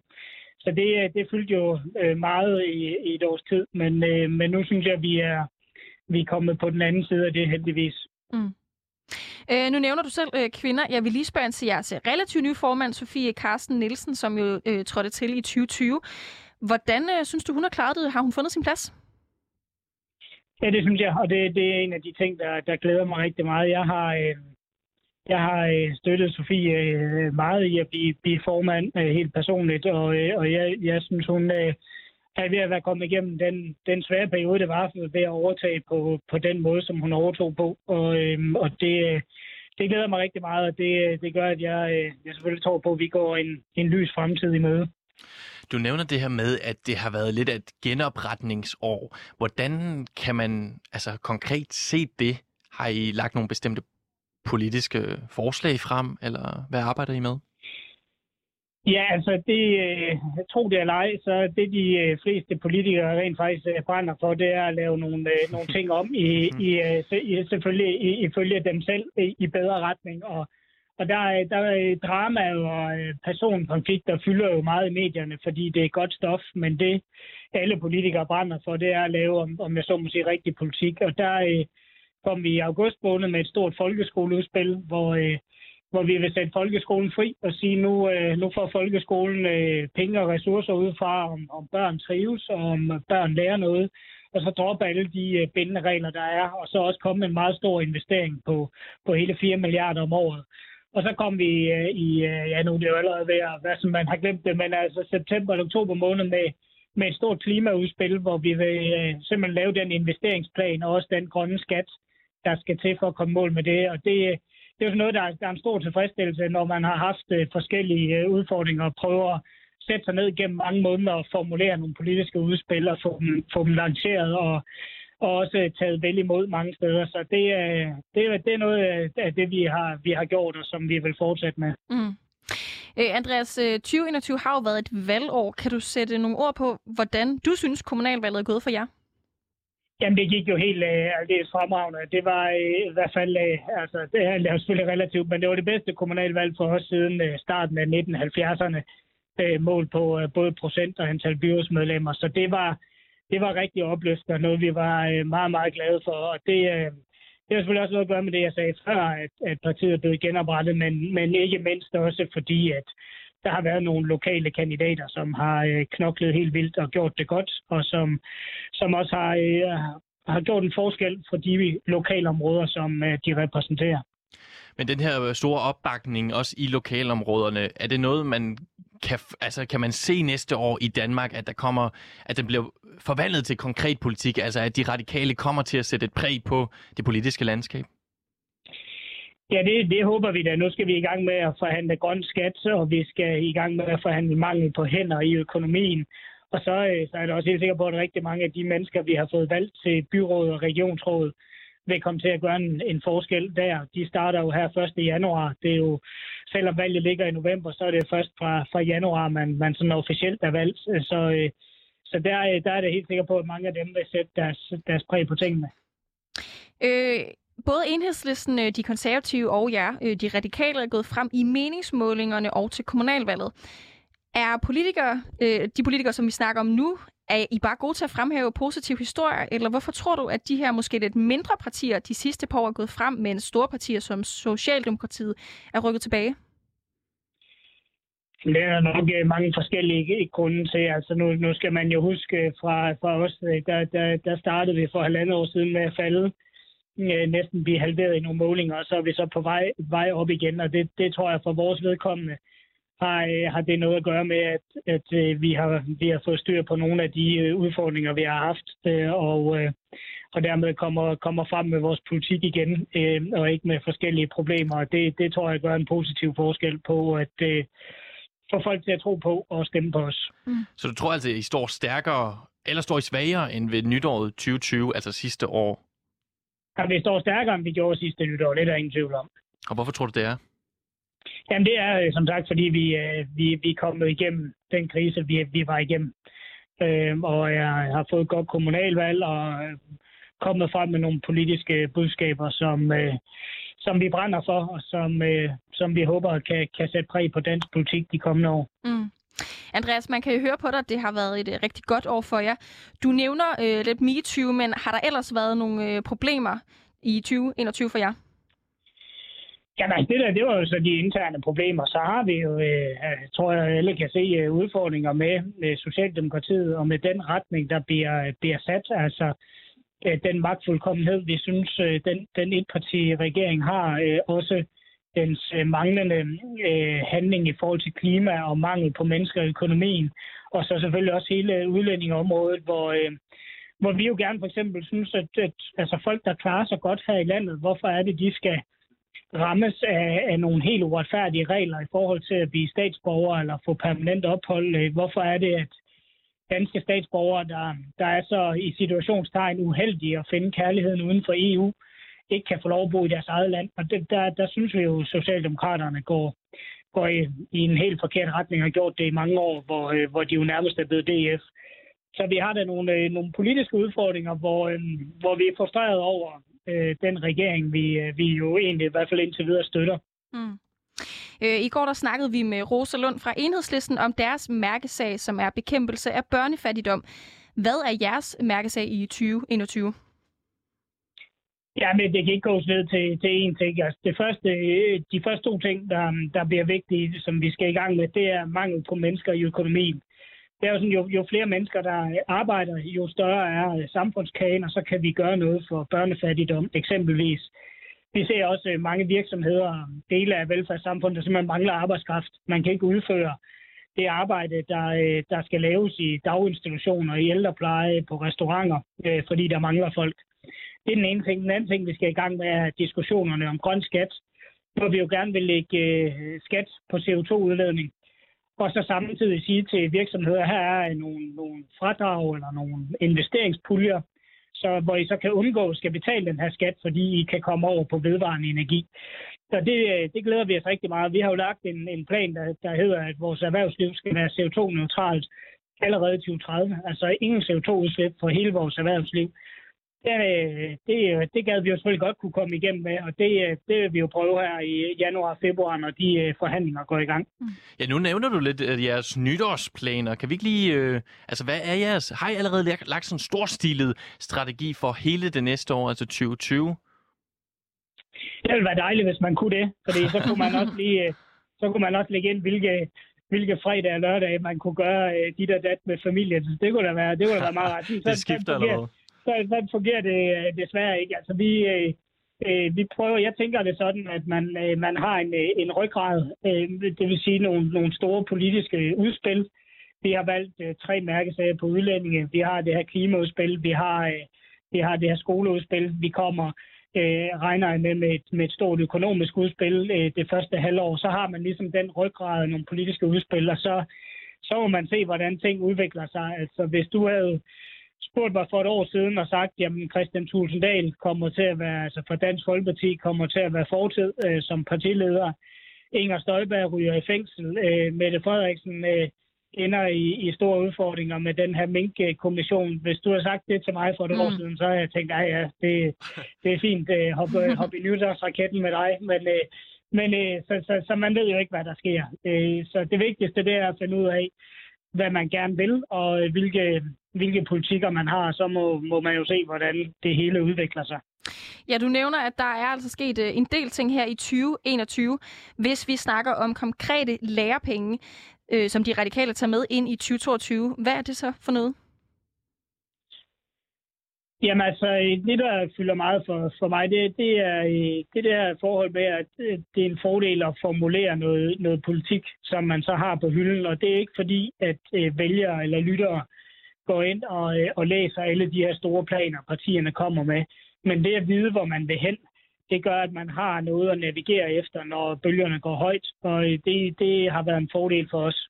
så det, øh, det fyldte jo øh, meget i, i et års tid, men, øh, men nu synes jeg, at vi er, vi er kommet på den anden side af det heldigvis. Øh, nu nævner du selv øh, kvinder. Jeg vil lige spørge til jeres relativt nye formand, Sofie Carsten Nielsen, som jo øh, trådte til i 2020. Hvordan øh, synes du, hun har klaret det? Har hun fundet sin plads? Ja, det synes jeg, og det, det er en af de ting, der, der glæder mig rigtig meget. Jeg har, øh, jeg har øh, støttet Sofie øh, meget i at blive, blive formand øh, helt personligt, og, øh, og jeg, jeg synes, hun øh, er ved at være kommet igennem den, den svære periode, det var ved at overtage på, på den måde, som hun overtog på. Og, øh, og det, øh, det glæder mig rigtig meget, og det, øh, det gør, at jeg, øh, jeg selvfølgelig tror på, at vi går en, en lys fremtid i møde. Du nævner det her med, at det har været lidt af et genopretningsår. Hvordan kan man altså konkret se det? Har I lagt nogle bestemte politiske forslag frem, eller hvad arbejder I med? Ja, altså det, øh, tro det eller ej, så det de øh, fleste politikere rent faktisk øh, brænder for, det er at lave nogle, nogle ting om i, i, i selvfølgelig i, ifølge dem selv i, i bedre retning. Og, og der, er- der er drama og personkonflikter fylder jo meget i medierne, fordi det er godt stof, men det alle politikere brænder for, det er at lave, om, om jeg så må sige, rigtig politik. Og der kom vi i august måned med et stort folkeskoleudspil, hvor, øh, hvor vi vil sætte folkeskolen fri og sige, nu, øh, nu får folkeskolen øh, penge og ressourcer ud fra, om, om børn trives, og om børn lærer noget, og så droppe alle de øh, bindende regler, der er, og så også komme med en meget stor investering på, på hele 4 milliarder om året. Og så kom vi øh, i, øh, ja nu er det jo allerede ved at, hvad som man har glemt det, men altså september og oktober måned med, med et stort klimaudspil, hvor vi vil øh, simpelthen lave den investeringsplan og også den grønne skat, der skal til for at komme mål med det. Og det, det er jo sådan noget, der er, der er en stor tilfredsstillelse, når man har haft øh, forskellige øh, udfordringer og prøver at sætte sig ned gennem mange måneder og formulere nogle politiske udspil og få dem, få dem lanceret og, og også øh, taget vel imod mange steder. Så det, det, det er noget af det, vi har, vi har gjort, og som vi vil fortsætte med. Mm. Andreas, 2021 har jo været et valgår. Kan du sætte nogle ord på, hvordan du synes, kommunalvalget er gået for jer? Jamen, det gik jo helt øh, altså, aldeles fremragende. Det var øh, i hvert fald, øh, altså, det er selvfølgelig relativt, men det var det bedste kommunalvalg for os siden øh, starten af 1970'erne. Øh, mål på øh, både procent og antal byrådsmedlemmer. Så det var, det var rigtig opløftende og noget, vi var øh, meget, meget glade for. Og det, øh, det har selvfølgelig også noget at gøre med det, jeg sagde før, at, at partiet er blevet genoprettet, men, men ikke mindst også fordi, at der har været nogle lokale kandidater, som har øh, knoklet helt vildt og gjort det godt, og som, som også har, øh, har gjort en forskel for de lokalområder, som øh, de repræsenterer. Men den her øh, store opbakning også i lokalområderne, er det noget, man kan, altså, kan man se næste år i Danmark, at der kommer, at den bliver forvandlet til konkret politik, altså at de radikale kommer til at sætte et præg på det politiske landskab? Ja, det, det håber vi da. Nu skal vi i gang med at forhandle grøn skat, og vi skal i gang med at forhandle mangel på hænder i økonomien. Og så, øh, så er det også helt sikker på, at rigtig mange af de mennesker, vi har fået valgt til byråd og regionsråd, vil komme til at gøre en, en forskel der. De starter jo her 1. januar. Det er jo, selvom valget ligger i november, så er det først fra, fra januar, man, man sådan officielt er valgt. Så, øh, så der, øh, der er det helt sikker på, at mange af dem vil sætte deres, deres præg på tingene. Øh, både enhedslisten, øh, de konservative og jer, øh, de radikale, er gået frem i meningsmålingerne og til kommunalvalget. Er politikere, øh, de politikere, som vi snakker om nu, er I bare gode til at fremhæve positive historier, eller hvorfor tror du, at de her måske lidt mindre partier de sidste par år er gået frem, mens store partier som Socialdemokratiet er rykket tilbage? Det er nok mange forskellige grunde til. Altså nu, nu skal man jo huske fra, fra os, der, der, der startede vi for halvandet år siden med at falde øh, næsten blive halveret i nogle målinger, og så er vi så på vej, vej op igen, og det, det tror jeg for vores vedkommende har, øh, har det noget at gøre med, at, at øh, vi, har, vi har fået styr på nogle af de øh, udfordringer, vi har haft, øh, og, øh, og dermed kommer, kommer frem med vores politik igen, øh, og ikke med forskellige problemer. Og det, det tror jeg gør en positiv forskel på, at øh, få folk til at tro på og stemme på os. Mm. Så du tror altså, at I står stærkere, eller står I svagere end ved nytåret 2020, altså sidste år? At vi står stærkere, end vi gjorde sidste nytår. Det er der ingen tvivl om. Og hvorfor tror du, det er? Jamen det er øh, som sagt, fordi vi, øh, vi, vi er kommet igennem den krise, vi, vi var igennem. Øh, og jeg har fået et godt kommunalvalg og øh, kommet frem med nogle politiske budskaber, som, øh, som vi brænder for, og som, øh, som vi håber kan, kan sætte præg på dansk politik de kommende år. Mm. Andreas, man kan jo høre på dig, at det har været et uh, rigtig godt år for jer. Du nævner øh, lidt MeToo, men har der ellers været nogle øh, problemer i 2021 for jer? Jamen, altså, det der, det var jo så de interne problemer. Så har vi jo, øh, øh tror jeg, alle kan se øh, udfordringer med, med Socialdemokratiet og med den retning, der bliver, bliver sat. Altså, øh, den magtfuldkommenhed, vi synes, øh, den, den etparti-regering har, øh, også dens øh, manglende øh, handling i forhold til klima og mangel på mennesker i økonomien. Og så selvfølgelig også hele udlændingeområdet, hvor, øh, hvor vi jo gerne for eksempel synes, at, at altså folk, der klarer sig godt her i landet, hvorfor er det, de skal rammes af, af nogle helt uretfærdige regler i forhold til at blive statsborger eller få permanent ophold? Øh, hvorfor er det, at danske statsborgere, der, der er så i situationstegn uheldige at finde kærligheden uden for EU, ikke kan få lov at bo i deres eget land. Og det, der, der synes vi jo, at Socialdemokraterne går, går i, i en helt forkert retning og har gjort det i mange år, hvor, øh, hvor de jo nærmest er blevet DF. Så vi har da nogle, øh, nogle politiske udfordringer, hvor, øh, hvor vi er frustreret over øh, den regering, vi, øh, vi jo egentlig i hvert fald indtil videre støtter. Mm. Øh, I går der snakkede vi med Rosa Lund fra Enhedslisten om deres mærkesag, som er bekæmpelse af børnefattigdom. Hvad er jeres mærkesag i 2021? Ja, men det kan ikke gås ned til, til én ting. Altså, det første, øh, de første to ting, der, der bliver vigtige, som vi skal i gang med, det er mangel på mennesker i økonomien. Det er jo sådan, jo, jo flere mennesker, der arbejder, jo større er øh, samfundskagen, og så kan vi gøre noget for børnefattigdom eksempelvis. Vi ser også øh, mange virksomheder, dele af velfærdssamfundet, der simpelthen mangler arbejdskraft. Man kan ikke udføre det arbejde, der, der skal laves i daginstitutioner, i ældrepleje, på restauranter, fordi der mangler folk. Det er den ene ting. Den anden ting, vi skal i gang med, er diskussionerne om grøn skat, hvor vi jo gerne vil lægge øh, skat på CO2-udledning. Og så samtidig sige til virksomheder, her er nogle, nogle fradrag eller nogle investeringspuljer, så, hvor I så kan undgå at skal betale den her skat, fordi I kan komme over på vedvarende energi. Så det, øh, det glæder vi os rigtig meget. Vi har jo lagt en, en plan, der, der hedder, at vores erhvervsliv skal være CO2-neutralt allerede i 2030. Altså ingen CO2-udslip for hele vores erhvervsliv det, det, det gad vi jo selvfølgelig godt kunne komme igennem med, og det, det vil vi jo prøve her i januar og februar, når de øh, forhandlinger går i gang. Mm. Ja, nu nævner du lidt jeres nytårsplaner. Kan vi ikke lige... Øh, altså, hvad er jeres... Har I allerede lagt sådan en storstilet strategi for hele det næste år, altså 2020? Det ville være dejligt, hvis man kunne det, fordi så kunne man også lige... Øh, så kunne man også lægge ind, hvilke, hvilke fredag og lørdag man kunne gøre øh, dit og dat med familien. Så det kunne da være, det kunne da være meget rart. det skifter allerede så, så fungerer det øh, desværre ikke. Altså, vi, øh, øh, vi prøver, jeg tænker det sådan, at man, øh, man har en, øh, en ryggrad, øh, det vil sige nogle, nogle store politiske udspil. Vi har valgt øh, tre mærkesager på udlændinge. Vi har det her klimaudspil, vi har, øh, vi har det her skoleudspil. Vi kommer øh, regner med med et, med et stort økonomisk udspil øh, det første halvår. Så har man ligesom den ryggrad af nogle politiske udspil, og så, så må man se, hvordan ting udvikler sig. Altså, hvis du havde spurgt mig for et år siden og sagt, at Christian Tulsendal kommer til at være, altså for Dansk Folkeparti kommer til at være fortid øh, som partileder. Inger Støjberg ryger i fængsel. Øh, Mette Frederiksen øh, ender i, i store udfordringer med den her mink-kommission. Hvis du har sagt det til mig for et mm. år siden, så har jeg tænkt, at ja, det, det er fint øh, hoppe, hoppe i nytårsraketten med dig. Men, øh, men øh, så, så, så man ved jo ikke, hvad der sker. Øh, så det vigtigste det er at finde ud af, hvad man gerne vil, og hvilke, hvilke politikker man har, så må, må man jo se, hvordan det hele udvikler sig. Ja, du nævner, at der er altså sket øh, en del ting her i 2021, hvis vi snakker om konkrete lærepenge, øh, som de radikale tager med ind i 2022. Hvad er det så for noget? Jamen altså, det der fylder meget for, for mig, det, det er det der forhold med, at det er en fordel at formulere noget, noget politik, som man så har på hylden. Og det er ikke fordi, at øh, vælgere eller lyttere går ind og, øh, og læser alle de her store planer, partierne kommer med. Men det at vide, hvor man vil hen, det gør, at man har noget at navigere efter, når bølgerne går højt. Og øh, det, det har været en fordel for os.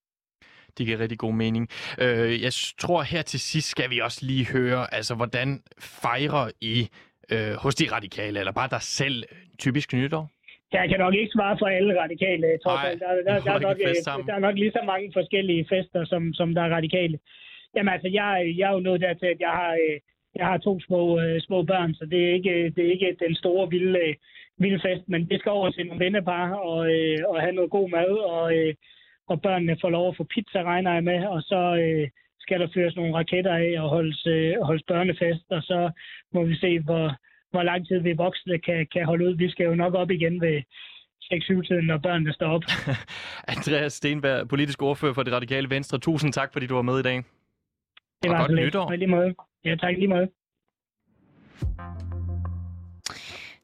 Det giver rigtig god mening. Øh, jeg tror her til sidst skal vi også lige høre, altså hvordan fejrer I øh, hos de radikale, eller bare dig selv, typisk nytår? Jeg kan nok ikke svare for alle radikale, tror jeg. Der, der, der, er nok, øh, der er nok lige så mange forskellige fester, som, som der er radikale. Jamen altså, jeg, jeg er jo nået dertil, at jeg har, øh, jeg har to små, øh, små børn, så det er ikke, det er ikke den store vilde, vilde fest, men det skal over til nogle vennepar og, og have noget god mad, og, og børnene får lov at få pizza, regner jeg med, og så skal der føres nogle raketter af og holdes, holdes børnefest, og så må vi se, hvor, hvor lang tid vi voksne kan, kan holde ud. Vi skal jo nok op igen ved 6-7-tiden, når børnene står op. Andreas Stenberg, politisk ordfører for det radikale Venstre. Tusind tak, fordi du var med i dag. Det var og godt nytår. Lige måde. Ja, tak lige måde.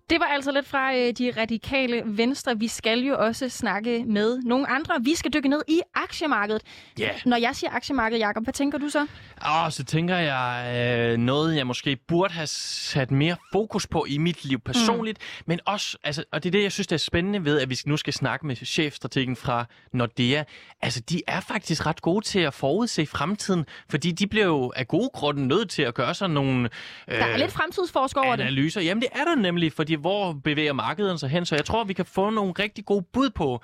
Det var altså lidt fra øh, de radikale venstre. Vi skal jo også snakke med nogle andre. Vi skal dykke ned i aktiemarkedet. Yeah. Når jeg siger aktiemarkedet, Jacob, hvad tænker du så? Oh, så tænker jeg øh, noget, jeg måske burde have sat mere fokus på i mit liv personligt. Mm. Men også, altså, og det er det, jeg synes, det er spændende ved, at vi nu skal snakke med chefstrategen fra Nordea. Altså, de er faktisk ret gode til at forudse fremtiden, fordi de bliver jo af gode grunde nødt til at gøre sådan nogle... Øh, der er lidt fremtidsforsker over analyser. det. Jamen, det er der nemlig, fordi hvor bevæger markedet sig hen? Så jeg tror, vi kan få nogle rigtig gode bud på,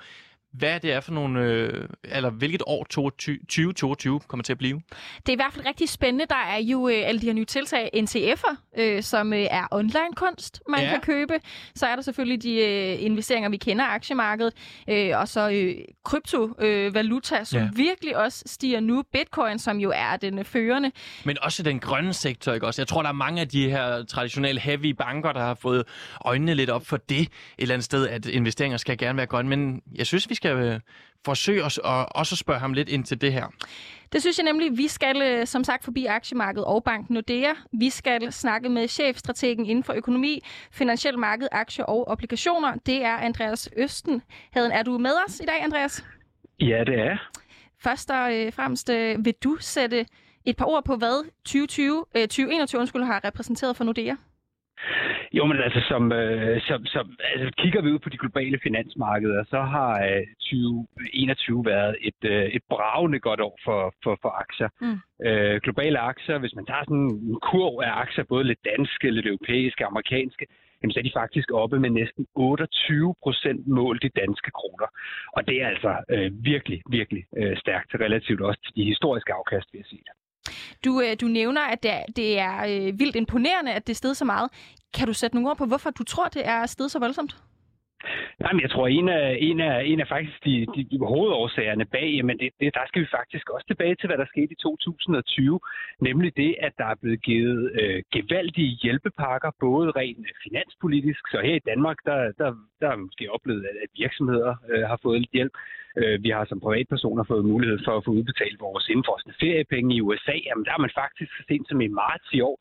hvad det er for nogle, øh, eller hvilket år 2022 kommer til at blive? Det er i hvert fald rigtig spændende. Der er jo øh, alle de her nye tiltag, NCF'er, øh, som øh, er online-kunst, man Ja. kan købe. Så er der selvfølgelig de øh, investeringer, vi kender aktiemarkedet, øh, og så øh, kryptovaluta, øh, som ja. virkelig også stiger nu. Bitcoin, som jo er den øh, førende. Men også den grønne sektor, ikke også? Jeg tror, der er mange af de her traditionelle heavy banker, der har fået øjnene lidt op for det et eller andet sted, at investeringer skal gerne være grønne. Men jeg synes, vi skal øh, forsøge os og også spørge ham lidt ind til det her. Det synes jeg nemlig, vi skal øh, som sagt forbi aktiemarkedet og banken Nordea. Vi skal snakke med chefstrategen inden for økonomi, finansiel marked, aktier og obligationer. Det er Andreas Østen. Heden, er du med os i dag, Andreas? Ja, det er. Først og øh, fremmest vil du sætte et par ord på, hvad 2020, øh, 2021 undskyld, har repræsenteret for Nordea? Jo, men altså, som, øh, som, som altså, kigger vi ud på de globale finansmarkeder, så har øh, 2021 været et, øh, et bravende godt år for, for, for aktier. Mm. Øh, globale aktier, hvis man tager sådan en kurv af aktier, både lidt danske, lidt europæiske, amerikanske, jamen, så er de faktisk oppe med næsten 28 procent målt i danske kroner. Og det er altså øh, virkelig, virkelig øh, stærkt relativt også til de historiske afkast, vi har set. Du, øh, du nævner, at det er, det er øh, vildt imponerende, at det er steget så meget. Kan du sætte nogle ord på, hvorfor du tror, det er steget så voldsomt? Nej, men jeg tror, en af, en af, en af faktisk de, de, de hovedårsagerne bag, jamen det, det, der skal vi faktisk også tilbage til, hvad der skete i 2020, nemlig det, at der er blevet givet øh, gevaldige hjælpepakker, både rent finanspolitisk, så her i Danmark, der, der, der er måske oplevet, at, at virksomheder øh, har fået lidt hjælp. Øh, vi har som privatpersoner fået mulighed for at få udbetalt vores indforskende feriepenge i USA. Jamen, der har man faktisk så sent som i marts i år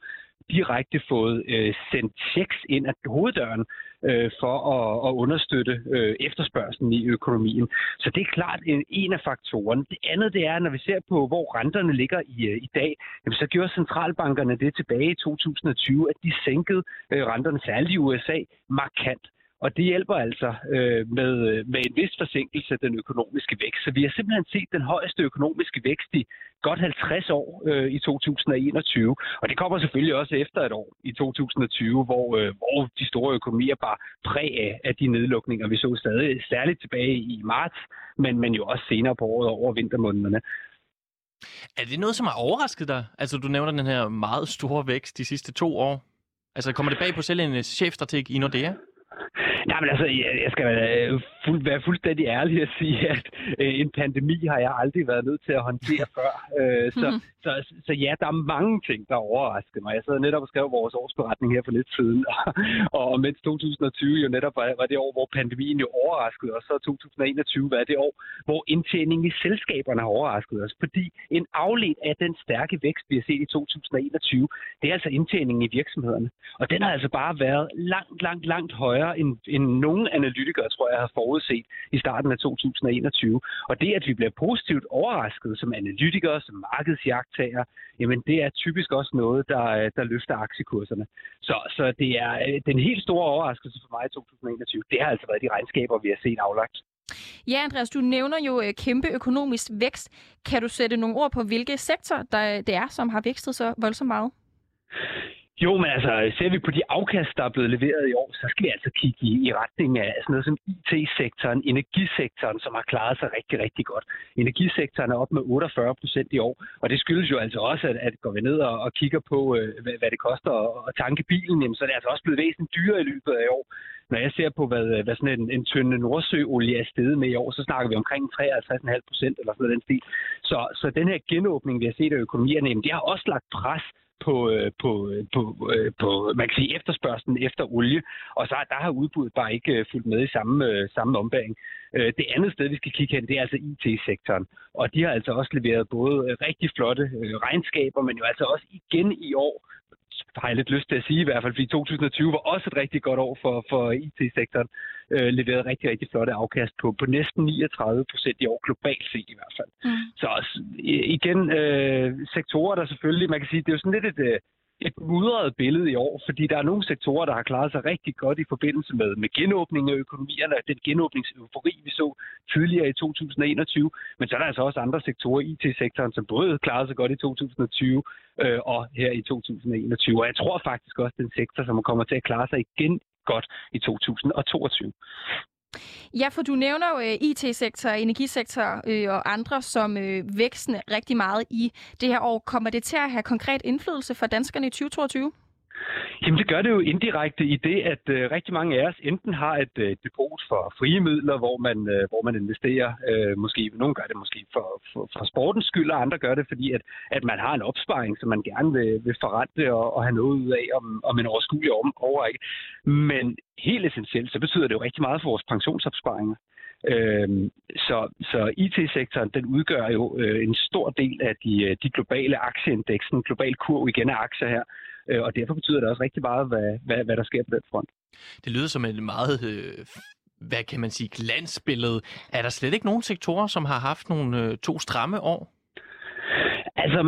direkte fået øh, sendt checks ind ad hoveddøren øh, for at, at understøtte øh, efterspørgselen i økonomien. Så det er klart en, en af faktorerne. Det andet det er, når vi ser på, hvor renterne ligger i, øh, i dag, jamen, så gjorde centralbankerne det tilbage i 2020, at de sænkede øh, renterne, særligt i USA, markant. Og det hjælper altså øh, med, øh, med en vis forsinkelse af den økonomiske vækst. Så vi har simpelthen set den højeste økonomiske vækst i godt 50 år øh, i 2021. Og det kommer selvfølgelig også efter et år i 2020, hvor, øh, hvor de store økonomier bare præg af, af de nedlukninger, vi så stadig særligt tilbage i marts, men, men jo også senere på året over vintermånederne. Er det noget, som har overrasket dig? Altså, du nævner den her meget store vækst de sidste to år. Altså, kommer det bag på selv en øh, chefstrateg i Nordea? Nej, men altså, jeg, jeg skal være, fuld, være fuldstændig ærlig at sige, at øh, en pandemi har jeg aldrig været nødt til at håndtere før. Øh, så, Mhm. så, så ja, der er mange ting, der overrasker mig. Jeg sad netop og skrev vores årsberetning her for lidt siden, og, og mens 2020 jo netop var, var det år, hvor pandemien jo overraskede os, så har 2021 været det år, hvor indtjeningen i selskaberne har overrasket os. Fordi en afledt af den stærke vækst, vi har set i 2021, det er altså indtjeningen i virksomhederne. Og den har altså bare været langt, langt, langt højere, end, end nogen analytikere, tror jeg, har forudset i starten af 2021. Og det, at vi bliver positivt overrasket som analytikere, som markedsjagttager, jamen det er typisk også noget, der, der løfter aktiekurserne. Så, så det er den helt store overraskelse for mig i 2021. Det har altså været de regnskaber, vi har set aflagt. Ja, Andreas, du nævner jo øh, kæmpe økonomisk vækst. Kan du sætte nogle ord på, hvilke sektorer der, det er, som har vækstet så voldsomt meget? Jo, men altså, ser vi på de afkast, der er blevet leveret i år, så skal vi altså kigge i, i retning af sådan noget som IT-sektoren, energisektoren, som har klaret sig rigtig, rigtig godt. Energisektoren er op med 48 procent i år, og det skyldes jo altså også, at, at går vi ned og, og kigger på, øh, hvad, hvad det koster at, at tanke bilen, jamen, så er det altså også blevet væsentligt dyrere i løbet af i år. Når jeg ser på, hvad, hvad sådan en, en tynde nordsøolie er steget med i år, så snakker vi omkring 53,5 procent eller sådan noget den stil. Så, så den her genåbning, vi har set af økonomierne, jamen, det har også lagt pres på, øh, på, øh, på, øh, på man kan sige, efterspørgselen efter olie, og så der har udbuddet bare ikke fulgt med i samme, samme ombæring. Det andet sted, vi skal kigge hen, det er altså IT-sektoren, og de har altså også leveret både rigtig flotte regnskaber, men jo altså også igen i år, har jeg lidt lyst til at sige i hvert fald, fordi 2020 var også et rigtig godt år for, for IT-sektoren, øh, leveret rigtig, rigtig flotte afkast på, på næsten 39 procent i år, globalt set i hvert fald. Mm. Så også, igen, øh, sektorer, der selvfølgelig, man kan sige, det er jo sådan lidt et, øh, et mudret billede i år, fordi der er nogle sektorer, der har klaret sig rigtig godt i forbindelse med, med genåbningen af økonomierne, den genåbningseufori, vi så tidligere i 2021, men så er der altså også andre sektorer IT-sektoren, som både klarede sig godt i 2020 øh, og her i 2021. Og jeg tror faktisk også, den sektor, som kommer til at klare sig igen godt i 2022. Ja, for du nævner jo øh, IT-sektor, energisektor øh, og andre som uh, væksten rigtig meget i det her år. Kommer det til at have konkret indflydelse for danskerne i 2022? Jamen det gør det jo indirekte i det, at øh, rigtig mange af os enten har et øh, depot for frie midler, hvor man, øh, hvor man investerer, øh, måske nogle gør det måske for, for, for sportens skyld, og andre gør det, fordi at, at man har en opsparing, som man gerne vil, vil forrente og, og have noget ud af om, om en overskuelig overrække. Men helt essentielt, så betyder det jo rigtig meget for vores pensionsopsparinger. Øhm, så, så IT-sektoren den udgør jo øh, en stor del af de, øh, de globale aktieindeksen, global kurv igen af aktier her. Øh, og derfor betyder det også rigtig meget, hvad, hvad, hvad der sker på den front. Det lyder som et meget, øh, hvad kan man sige, glansbillede. Er der slet ikke nogen sektorer, som har haft nogle øh, to stramme år? Altså,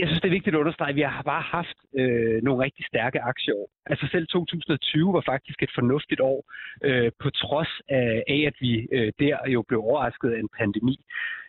jeg synes, det er vigtigt at understrege, at vi har bare haft øh, nogle rigtig stærke aktieår. Altså selv 2020 var faktisk et fornuftigt år, øh, på trods af, af, at vi øh, der jo blev overrasket af en pandemi.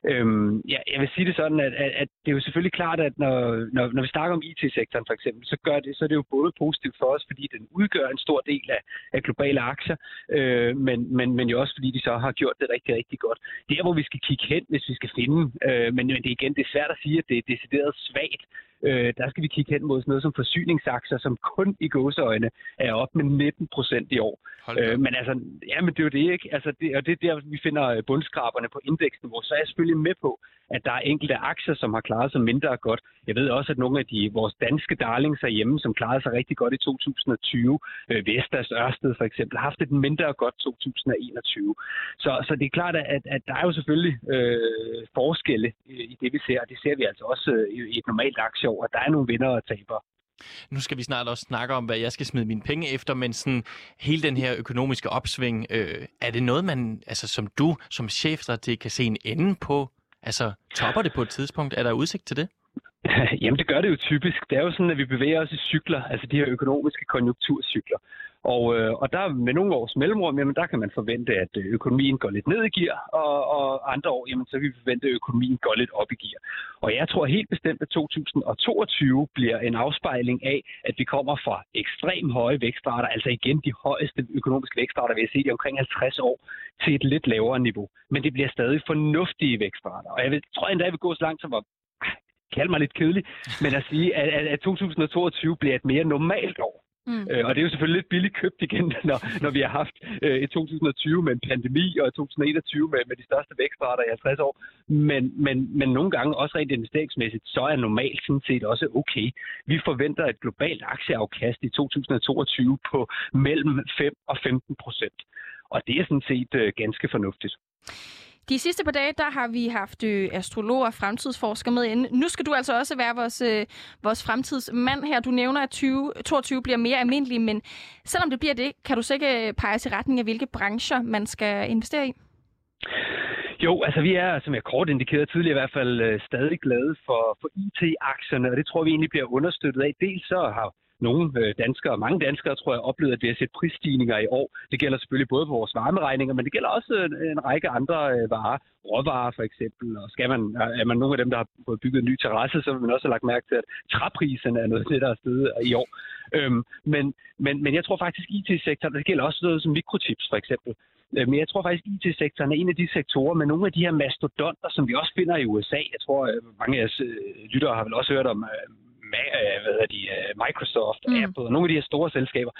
Øhm, ja, jeg vil sige det sådan, at, at, at det er jo selvfølgelig klart, at når, når, når vi snakker om IT-sektoren for eksempel, så, gør det, så er det jo både positivt for os, fordi den udgør en stor del af, af globale aktier, øh, men, men, men jo også fordi de så har gjort det rigtig, rigtig godt. Der, hvor vi skal kigge hen, hvis vi skal finde, øh, men, men det er igen, det er svært at sige, at det er decideret svagt, øh, der skal vi kigge hen mod sådan noget som forsyningsaktier, som kun i gåseøjne er op med 19 procent i år. Øh, men altså, ja, men det er jo det, ikke? Altså, det, og det er der, vi finder bundskraberne på indeksniveau. Så er jeg selvfølgelig med på, at der er enkelte aktier, som har klaret sig mindre godt. Jeg ved også, at nogle af de vores danske darlings hjemme, som klarede sig rigtig godt i 2020, øh, Vestas Ørsted for eksempel, har haft et mindre godt 2021. Så, så det er klart, at, at der er jo selvfølgelig øh, forskelle i det, vi ser, og det ser vi altså også øh, i et normalt aktieår, at der er nogle vinder og tabere. Nu skal vi snart også snakke om, hvad jeg skal smide mine penge efter, men sådan, hele den her økonomiske opsving, øh, er det noget, man, altså som du, som chefstrateg, kan se en ende på? Altså, topper det på et tidspunkt? Er der udsigt til det? Jamen, det gør det jo typisk. Det er jo sådan, at vi bevæger os i cykler, altså de her økonomiske konjunkturcykler. Og, øh, og der med nogle års mellemrum, jamen der kan man forvente, at øh, økonomien går lidt ned i gear, og, og andre år, jamen så kan vi forvente, at økonomien går lidt op i gear. Og jeg tror helt bestemt, at 2022 bliver en afspejling af, at vi kommer fra ekstrem høje vækstrater, altså igen de højeste økonomiske vækstrater, vi har set i omkring 50 år, til et lidt lavere niveau. Men det bliver stadig fornuftige vækstrater. Og jeg vil, tror endda, at vi går så langt som at ah, kalde mig lidt kedelig, men at sige, at, at 2022 bliver et mere normalt år. Mm. Øh, og det er jo selvfølgelig lidt billigt købt igen, når, når vi har haft øh, et 2020 med en pandemi og et 2021 med, med de største vækstrater i 50 år. Men, men, men nogle gange også rent investeringsmæssigt, så er normalt sådan set også okay. Vi forventer et globalt aktieafkast i 2022 på mellem 5 og 15 procent. Og det er sådan set øh, ganske fornuftigt. De sidste par dage, der har vi haft øh, astrologer og fremtidsforskere med inde. Nu skal du altså også være vores, øh, vores fremtidsmand her. Du nævner, at 2022 bliver mere almindelig, men selvom det bliver det, kan du sikkert øh, pege til retning af, hvilke brancher man skal investere i? Jo, altså vi er, som jeg kort indikerede tidligere i hvert fald, øh, stadig glade for, for IT-aktierne, og det tror vi egentlig bliver understøttet af. Dels så har nogle øh, danskere, mange danskere, tror jeg, oplevet, at vi har set prisstigninger i år. Det gælder selvfølgelig både på vores varmeregninger, men det gælder også en, en række andre øh, varer. Råvarer for eksempel, og skal man, er man nogle af dem, der har fået bygget en ny terrasse, så vil man også have lagt mærke til, at træpriserne er noget af det, der er stedet i år. Øhm, men, men, men jeg tror faktisk, IT-sektoren, det gælder også noget som mikrochips for eksempel. Men jeg tror faktisk, at IT-sektoren er en af de sektorer med nogle af de her mastodonter, som vi også finder i USA. Jeg tror, mange af jeres lyttere har vel også hørt om hvad hedder de, øh, Microsoft, mm. Apple og nogle af de her store selskaber.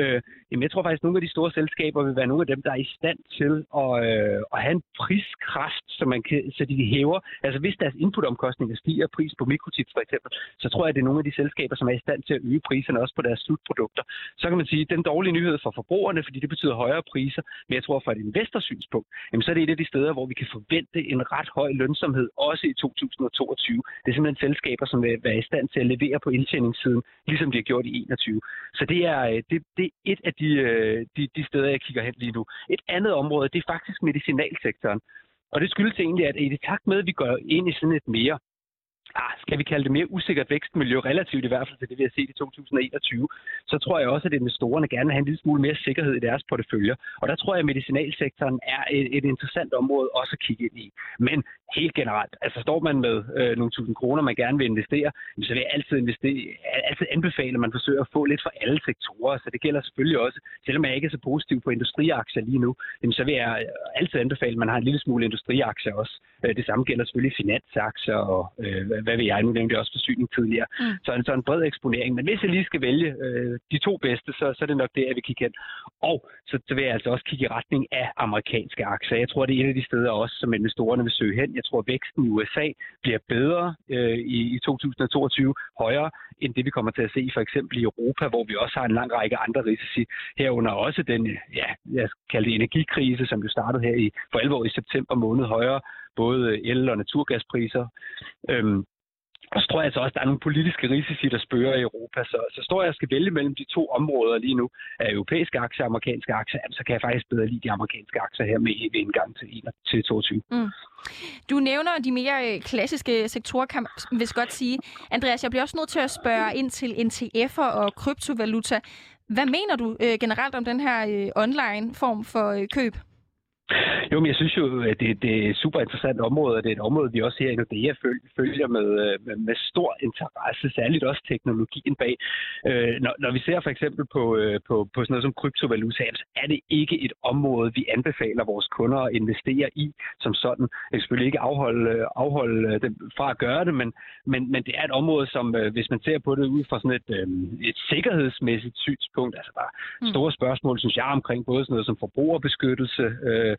Øh, jamen, jeg tror faktisk, at nogle af de store selskaber vil være nogle af dem, der er i stand til at, øh, at have en priskraft, så, man kan, så de hæver. Altså hvis deres inputomkostninger stiger pris på mikrochips for eksempel, så tror jeg, at det er nogle af de selskaber, som er i stand til at øge priserne også på deres slutprodukter. Så kan man sige, at den dårlige nyhed for forbrugerne, fordi det betyder højere priser, men jeg tror fra et investorsynspunkt, jamen, så er det et af de steder, hvor vi kan forvente en ret høj lønsomhed, også i 2022. Det er simpelthen selskaber, som vil være i stand til at levere på indtjeningssiden, ligesom de har gjort i 21. Så det er, øh, det, det er et af de, øh, de, de steder, jeg kigger hen lige nu. Et andet område, det er faktisk medicinalsektoren. Og det skyldes egentlig, at i det takt med, at vi går ind i sådan et mere ah, skal vi kalde det mere usikkert vækstmiljø, relativt i hvert fald til det, vi har set i 2021, så tror jeg også, at investorerne gerne vil have en lille smule mere sikkerhed i deres porteføljer. Og der tror jeg, at medicinalsektoren er et, et interessant område også at kigge ind i. Men helt generelt, altså står man med øh, nogle tusind kroner, man gerne vil investere, så vil jeg altid, investere, altid anbefale, at man forsøger at få lidt fra alle sektorer. Så det gælder selvfølgelig også, selvom jeg ikke er så positiv på industriaktier lige nu, så vil jeg øh, altid anbefale, at man har en lille smule industriaktier også. Øh, det samme gælder selvfølgelig finansaktier og øh, hvad vil jeg, nu nævnte jeg også forsyning tidligere. Mm. Så, en, så en bred eksponering. Men hvis jeg lige skal vælge øh, de to bedste, så, så er det nok det, jeg vil kigge hen. Og så, så vil jeg altså også kigge i retning af amerikanske aktier. Jeg tror, det er et af de steder også, som investorerne vil søge hen. Jeg tror, at væksten i USA bliver bedre øh, i, i 2022, højere end det, vi kommer til at se for eksempel i Europa, hvor vi også har en lang række andre risici. Herunder også den, ja, jeg kalder det energikrise, som jo startede her i, for alvor i september måned højere, både øh, el- og naturgaspriser. Øhm, og så tror jeg altså også, at der er nogle politiske risici, der spørger i Europa. Så, så står jeg og skal vælge mellem de to områder lige nu, af europæiske aktier og amerikanske aktier, så kan jeg faktisk bedre lide de amerikanske aktier her med ved indgang til, til 22. Mm. Du nævner de mere øh, klassiske sektorer, kan man godt sige. Andreas, jeg bliver også nødt til at spørge ind til NTF'er og kryptovaluta. Hvad mener du øh, generelt om den her øh, online form for øh, køb? Jo, men jeg synes jo, at det, det er et super interessant område, og det er et område, vi også her i Nordea følger med, med, med stor interesse, særligt også teknologien bag. Øh, når, når vi ser for eksempel på, øh, på, på sådan noget som kryptovaluta, så er det ikke et område, vi anbefaler vores kunder at investere i som sådan. Jeg kan selvfølgelig ikke afholde, afholde dem fra at gøre det, men, men, men det er et område, som øh, hvis man ser på det ud fra sådan et, øh, et sikkerhedsmæssigt synspunkt, altså der er mm. store spørgsmål, synes jeg, omkring både sådan noget som forbrugerbeskyttelse, øh,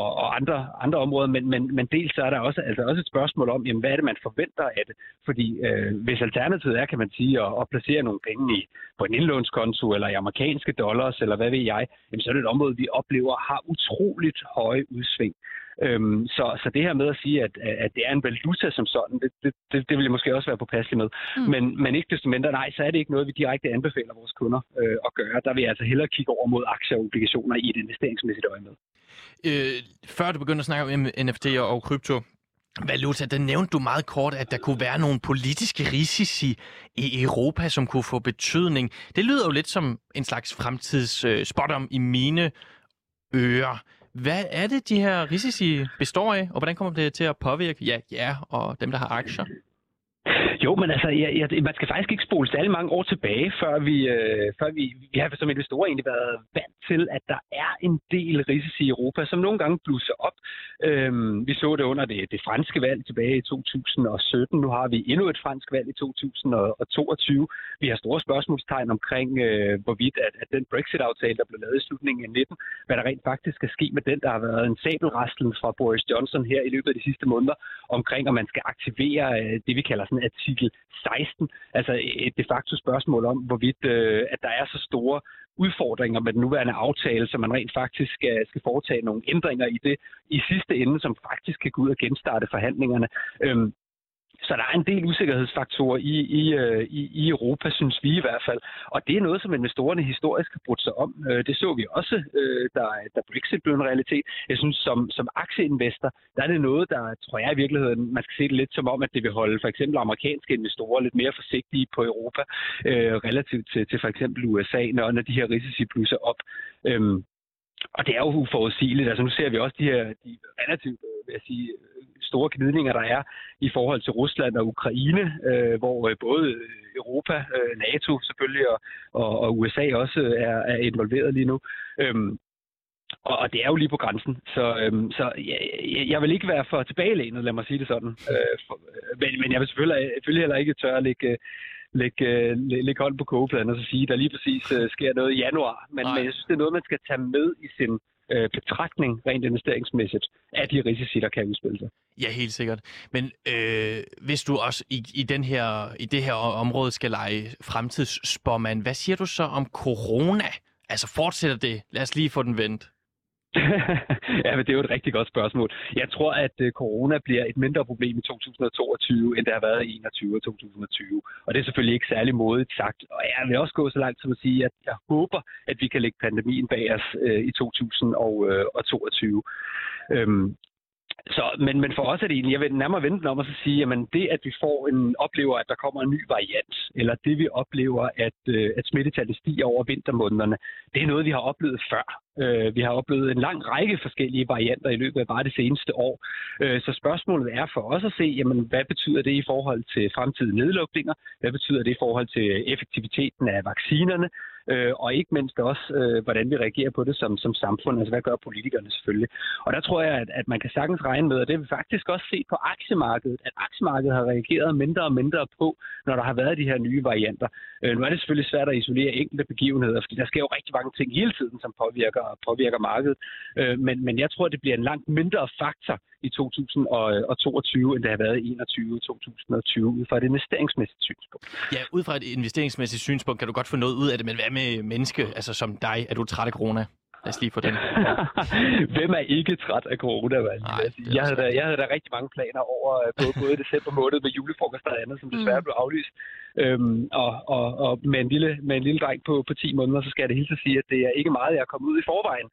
og, og andre, andre områder, men, men, men dels så er der også, altså også et spørgsmål om, jamen, hvad er det, man forventer af det? Fordi øh, hvis alternativet er, kan man sige, at, at placere nogle penge i, på en indlånskonto eller i amerikanske dollars, eller hvad ved jeg, jamen, så er det et område, vi oplever har utroligt høje udsving. Øhm, så, så det her med at sige, at, at det er en valuta som sådan, det, det, det, det vil jeg måske også være på passelig med. Mm. Men, men ikke desto mindre, nej, så er det ikke noget, vi direkte anbefaler vores kunder øh, at gøre. Der vil jeg altså hellere kigge over mod aktier og obligationer i et investeringsmæssigt øje med. Øh, før du begynder at snakke om NFT'er og krypto, valuta, der nævnte du meget kort, at der kunne være nogle politiske risici i Europa, som kunne få betydning. Det lyder jo lidt som en slags fremtidsspot om øh, i mine ører. Hvad er det, de her risici består af, og hvordan kommer det til at påvirke ja, ja og dem, der har aktier? Jo, men altså, jeg, jeg, man skal faktisk ikke spole særlig mange år tilbage, før vi, øh, før vi, vi har som investorer egentlig været vant til, at der er en del risici i Europa, som nogle gange blusser op. Øhm, vi så det under det, det franske valg tilbage i 2017. Nu har vi endnu et fransk valg i 2022. Vi har store spørgsmålstegn omkring, øh, hvorvidt at, at den Brexit-aftale, der blev lavet i slutningen af 19, hvad der rent faktisk skal ske med den, der har været en sabelrastlen fra Boris Johnson her i løbet af de sidste måneder, omkring om man skal aktivere øh, det, vi kalder sådan at artikel 16. Altså et de facto spørgsmål om, hvorvidt øh, at der er så store udfordringer med den nuværende aftale, så man rent faktisk skal, skal foretage nogle ændringer i det i sidste ende, som faktisk kan gå ud og genstarte forhandlingerne. Øhm, så der er en del usikkerhedsfaktorer i, i, øh, i, i Europa, synes vi i hvert fald. Og det er noget, som investorerne historisk har brudt sig om. Øh, det så vi også, øh, da, da Brexit blev en realitet. Jeg synes, som, som aktieinvestor, der er det noget, der tror jeg i virkeligheden, man skal se det lidt som om, at det vil holde for eksempel amerikanske investorer lidt mere forsigtige på Europa, relativt til, til for eksempel USA, når, når de her risici blusser op. Øhm, og det er jo uforudsigeligt. Altså nu ser vi også de her de relativt, vil jeg sige, store gnidninger, der er i forhold til Rusland og Ukraine, øh, hvor øh, både Europa, øh, NATO selvfølgelig og, og, og USA også er, er involveret lige nu. Øhm, og, og det er jo lige på grænsen. Så, øhm, så jeg, jeg vil ikke være for tilbagelænet, lad mig sige det sådan. Øh, for, men, men jeg vil selvfølgelig, selvfølgelig heller ikke tørre at lægge, lægge, lægge hold på kogepladen og så sige, at der lige præcis uh, sker noget i januar. Men, men jeg synes, det er noget, man skal tage med i sin øh, betragtning rent investeringsmæssigt af de risici, der kan udspille sig. Ja, helt sikkert. Men øh, hvis du også i, i, den her, i det her område skal lege fremtidsspormand, hvad siger du så om corona? Altså fortsætter det? Lad os lige få den vendt ja, men det er jo et rigtig godt spørgsmål. Jeg tror, at øh, corona bliver et mindre problem i 2022, end det har været i 2021 og 2020. Og det er selvfølgelig ikke særlig modigt sagt. Og jeg vil også gå så langt som at sige, at jeg håber, at vi kan lægge pandemien bag os øh, i 2022. Øh, øhm, så, men, men for os er det egentlig, jeg vil nærmere vente den om at så sige, at det, at vi får en, oplever, at der kommer en ny variant, eller det, vi oplever, at, øh, at smittetallet stiger over vintermånederne, det er noget, vi har oplevet før. Øh, vi har oplevet en lang række forskellige varianter i løbet af bare det seneste år. Øh, så spørgsmålet er for os at se, jamen, hvad betyder det i forhold til fremtidige nedlukninger? Hvad betyder det i forhold til effektiviteten af vaccinerne? Øh, og ikke mindst også, øh, hvordan vi reagerer på det som, som samfund. Altså, hvad gør politikerne selvfølgelig? Og der tror jeg, at, at man kan sagtens regne med, og det har vi faktisk også set på aktiemarkedet, at aktiemarkedet har reageret mindre og mindre på, når der har været de her nye varianter. Øh, nu er det selvfølgelig svært at isolere enkelte begivenheder, fordi der sker jo rigtig mange ting hele tiden, som påvirker, påvirker markedet. Øh, men, men jeg tror, det bliver en langt mindre faktor i 2022, end det har været i 2021 2020, ud fra et investeringsmæssigt synspunkt. Ja, ud fra et investeringsmæssigt synspunkt kan du godt få noget ud af det, men hvad med menneske, altså som dig? Er du træt af corona? Lad os lige få den. Hvem er ikke træt af corona? Nej, jeg, havde da, jeg havde da rigtig mange planer over både, øh, både december måned med julefrokost og andet, som desværre mm. blev aflyst. Øhm, og, og, og med, en lille, med en lille dreng på, på 10 måneder, så skal jeg det hele sige, at det er ikke meget, jeg er kommet ud i forvejen.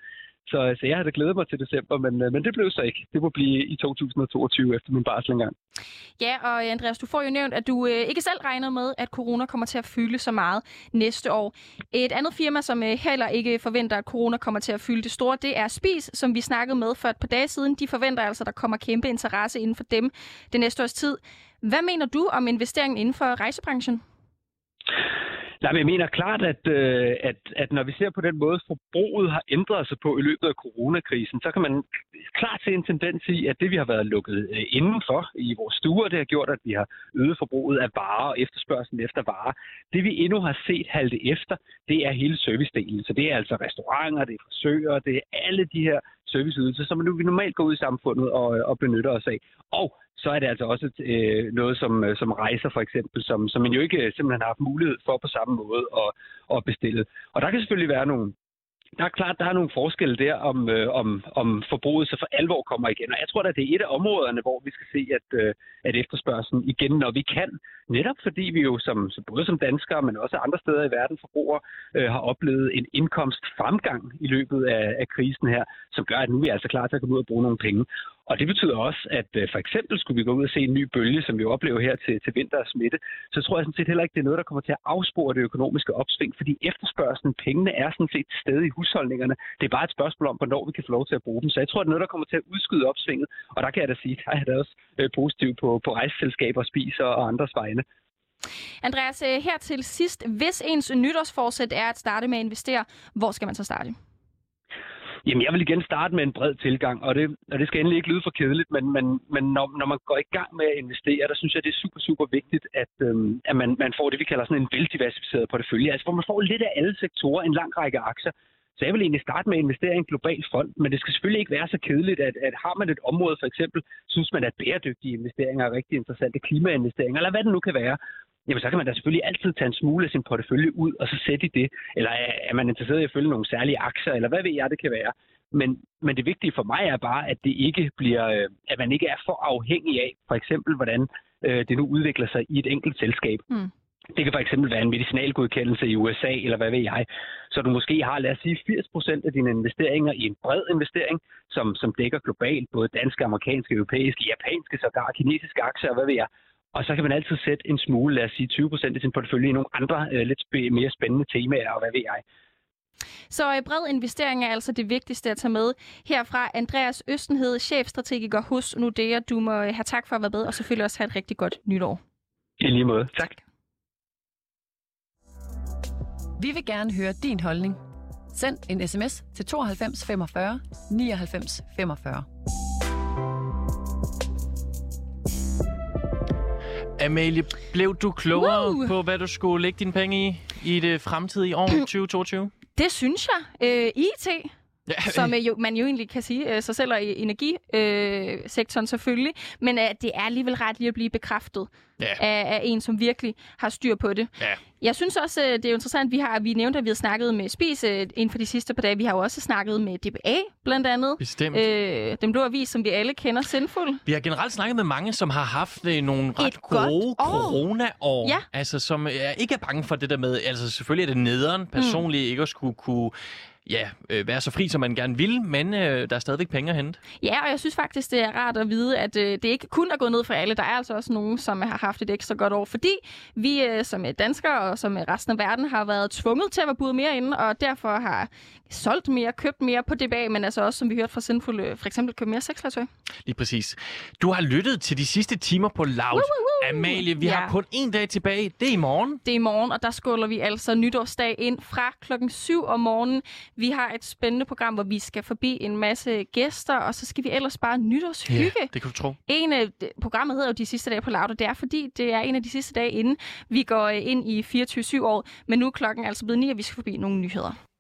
Så, øh, så jeg havde glædet mig til december, men, øh, men det blev så ikke. Det må blive i 2022 efter min barsel engang. Ja, og øh, Andreas, du får jo nævnt, at du øh, ikke selv regner med, at corona kommer til at fylde så meget næste år. Et andet firma, som øh, heller ikke forventer, at corona kommer til at fylde det store, det er Spis, som vi snakkede med for et par dage siden. De forventer altså, at der kommer kæmpe interesse inden for dem det næste års tid. Hvad mener du om investeringen inden for rejsebranchen? Nej, men jeg mener klart, at, øh, at, at når vi ser på den måde, forbruget har ændret sig på i løbet af coronakrisen, så kan man klart se en tendens i, at det, vi har været lukket øh, indenfor i vores stuer, det har gjort, at vi har øget forbruget af varer og efterspørgselen efter varer. Det, vi endnu har set halte efter, det er hele servicedelen. Så det er altså restauranter, det er frisører, det er alle de her serviceydelser, som vi normalt går ud i samfundet og, øh, og benytter os af. Og så er det altså også øh, noget som, øh, som rejser for eksempel, som, som man jo ikke øh, simpelthen har haft mulighed for på samme måde at, at bestille. Og der kan selvfølgelig være nogle, der er klart, der er nogle forskelle der, om, øh, om, om forbruget så for alvor kommer igen. Og jeg tror, at det er et af områderne, hvor vi skal se, at, øh, at efterspørgselen igen, når vi kan, netop fordi vi jo som, både som danskere, men også andre steder i verden forbruger, øh, har oplevet en indkomstfremgang i løbet af, af krisen her, som gør, at nu er vi altså klar til at komme ud og bruge nogle penge. Og det betyder også, at øh, for eksempel skulle vi gå ud og se en ny bølge, som vi oplever her til, til vinter og smitte, så tror jeg sådan set heller ikke, det er noget, der kommer til at afspore det økonomiske opsving, fordi efterspørgselen, pengene er sådan set stadig i husholdningerne. Det er bare et spørgsmål om, hvornår vi kan få lov til at bruge dem. Så jeg tror, det er noget, der kommer til at udskyde opsvinget. Og der kan jeg da sige, der er det også øh, positivt på, på rejseselskaber, spiser og andres vegne. Andreas, øh, her til sidst. Hvis ens nytårsforsæt er at starte med at investere, hvor skal man så starte? Jamen, jeg vil igen starte med en bred tilgang, og det, og det skal endelig ikke lyde for kedeligt, men, men, men når, når man går i gang med at investere, der synes jeg, det er super, super vigtigt, at, øhm, at man, man får det, vi kalder sådan en veldiversificeret portefølje, altså hvor man får lidt af alle sektorer, en lang række aktier. Så jeg vil egentlig starte med at investere i en global fond, men det skal selvfølgelig ikke være så kedeligt, at, at har man et område for eksempel, synes man, at bæredygtige investeringer er rigtig interessante, klimainvesteringer, eller hvad det nu kan være, jamen så kan man da selvfølgelig altid tage en smule af sin portefølje ud og så sætte i det. Eller er man interesseret i at følge nogle særlige aktier, eller hvad ved jeg, det kan være. Men, men det vigtige for mig er bare, at det ikke bliver, øh, at man ikke er for afhængig af, for eksempel, hvordan øh, det nu udvikler sig i et enkelt selskab. Mm. Det kan for eksempel være en medicinalgodkendelse i USA, eller hvad ved jeg. Så du måske har, lad os sige, 80% af dine investeringer i en bred investering, som, som dækker globalt, både danske, amerikanske, europæiske, japanske, sågar kinesiske aktier, hvad ved jeg. Og så kan man altid sætte en smule, lad os sige 20% af sin portefølje i nogle andre øh, lidt sp- mere spændende temaer, og hvad ved jeg. Så øh, bred investering er altså det vigtigste at tage med. Herfra Andreas Østenhed, chefstrategiker hos Nordea. Du må øh, have tak for at være med, og selvfølgelig også have et rigtig godt nytår. I lige måde. Tak. Vi vil gerne høre din holdning. Send en sms til 92 45 99 45. Amalie, blev du klogere Woo! på, hvad du skulle lægge dine penge i i det fremtidige år 2022? Det synes jeg. Øh, IT, ja. som øh, jo, man jo egentlig kan sige øh, sig selv og i energisektoren øh, selvfølgelig, men øh, det er alligevel ret lige at blive bekræftet ja. af, af en, som virkelig har styr på det. Ja. Jeg synes også, øh, det er jo interessant, vi har vi nævnte, at vi har snakket med Spis øh, inden for de sidste par dage. Vi har jo også snakket med DBA, blandt andet. Bestemt. Øh, den blå avis, som vi alle kender, Sindfuld. Vi har generelt snakket med mange, som har haft øh, nogle ret Et gode corona-år. Ja. Altså, som øh, ikke er bange for det der med, altså selvfølgelig er det nederen personligt mm. ikke at skulle kunne ja, øh, være så fri, som man gerne vil, men øh, der er stadigvæk penge at hente. Ja, og jeg synes faktisk, det er rart at vide, at øh, det ikke kun er gået ned for alle. Der er altså også nogen, som har haft et ekstra godt år, fordi vi øh, som danskere og som resten af verden har været tvunget til at være budet mere inde, og derfor har solgt mere, købt mere på DBA, men altså også, som vi hørte fra Sinful, øh, for eksempel købt mere sexlegetøj. Lige præcis. Du har lyttet til de sidste timer på Loud. Woo, woo, woo. Amalie, vi Ja. har kun en dag tilbage. Det er i morgen. Det er i morgen, og der skåler vi altså nytårsdag ind fra klokken 7 om morgenen. Vi har et spændende program, hvor vi skal forbi en masse gæster, og så skal vi ellers bare nytårshygge. det kan du tro. En af programmet hedder jo De sidste dage på Loud, og det er fordi, det er en af de sidste dage inden vi går øh, ind i 24-7 år. Men nu er klokken altså blevet 9, og vi skal forbi nogle nyheder.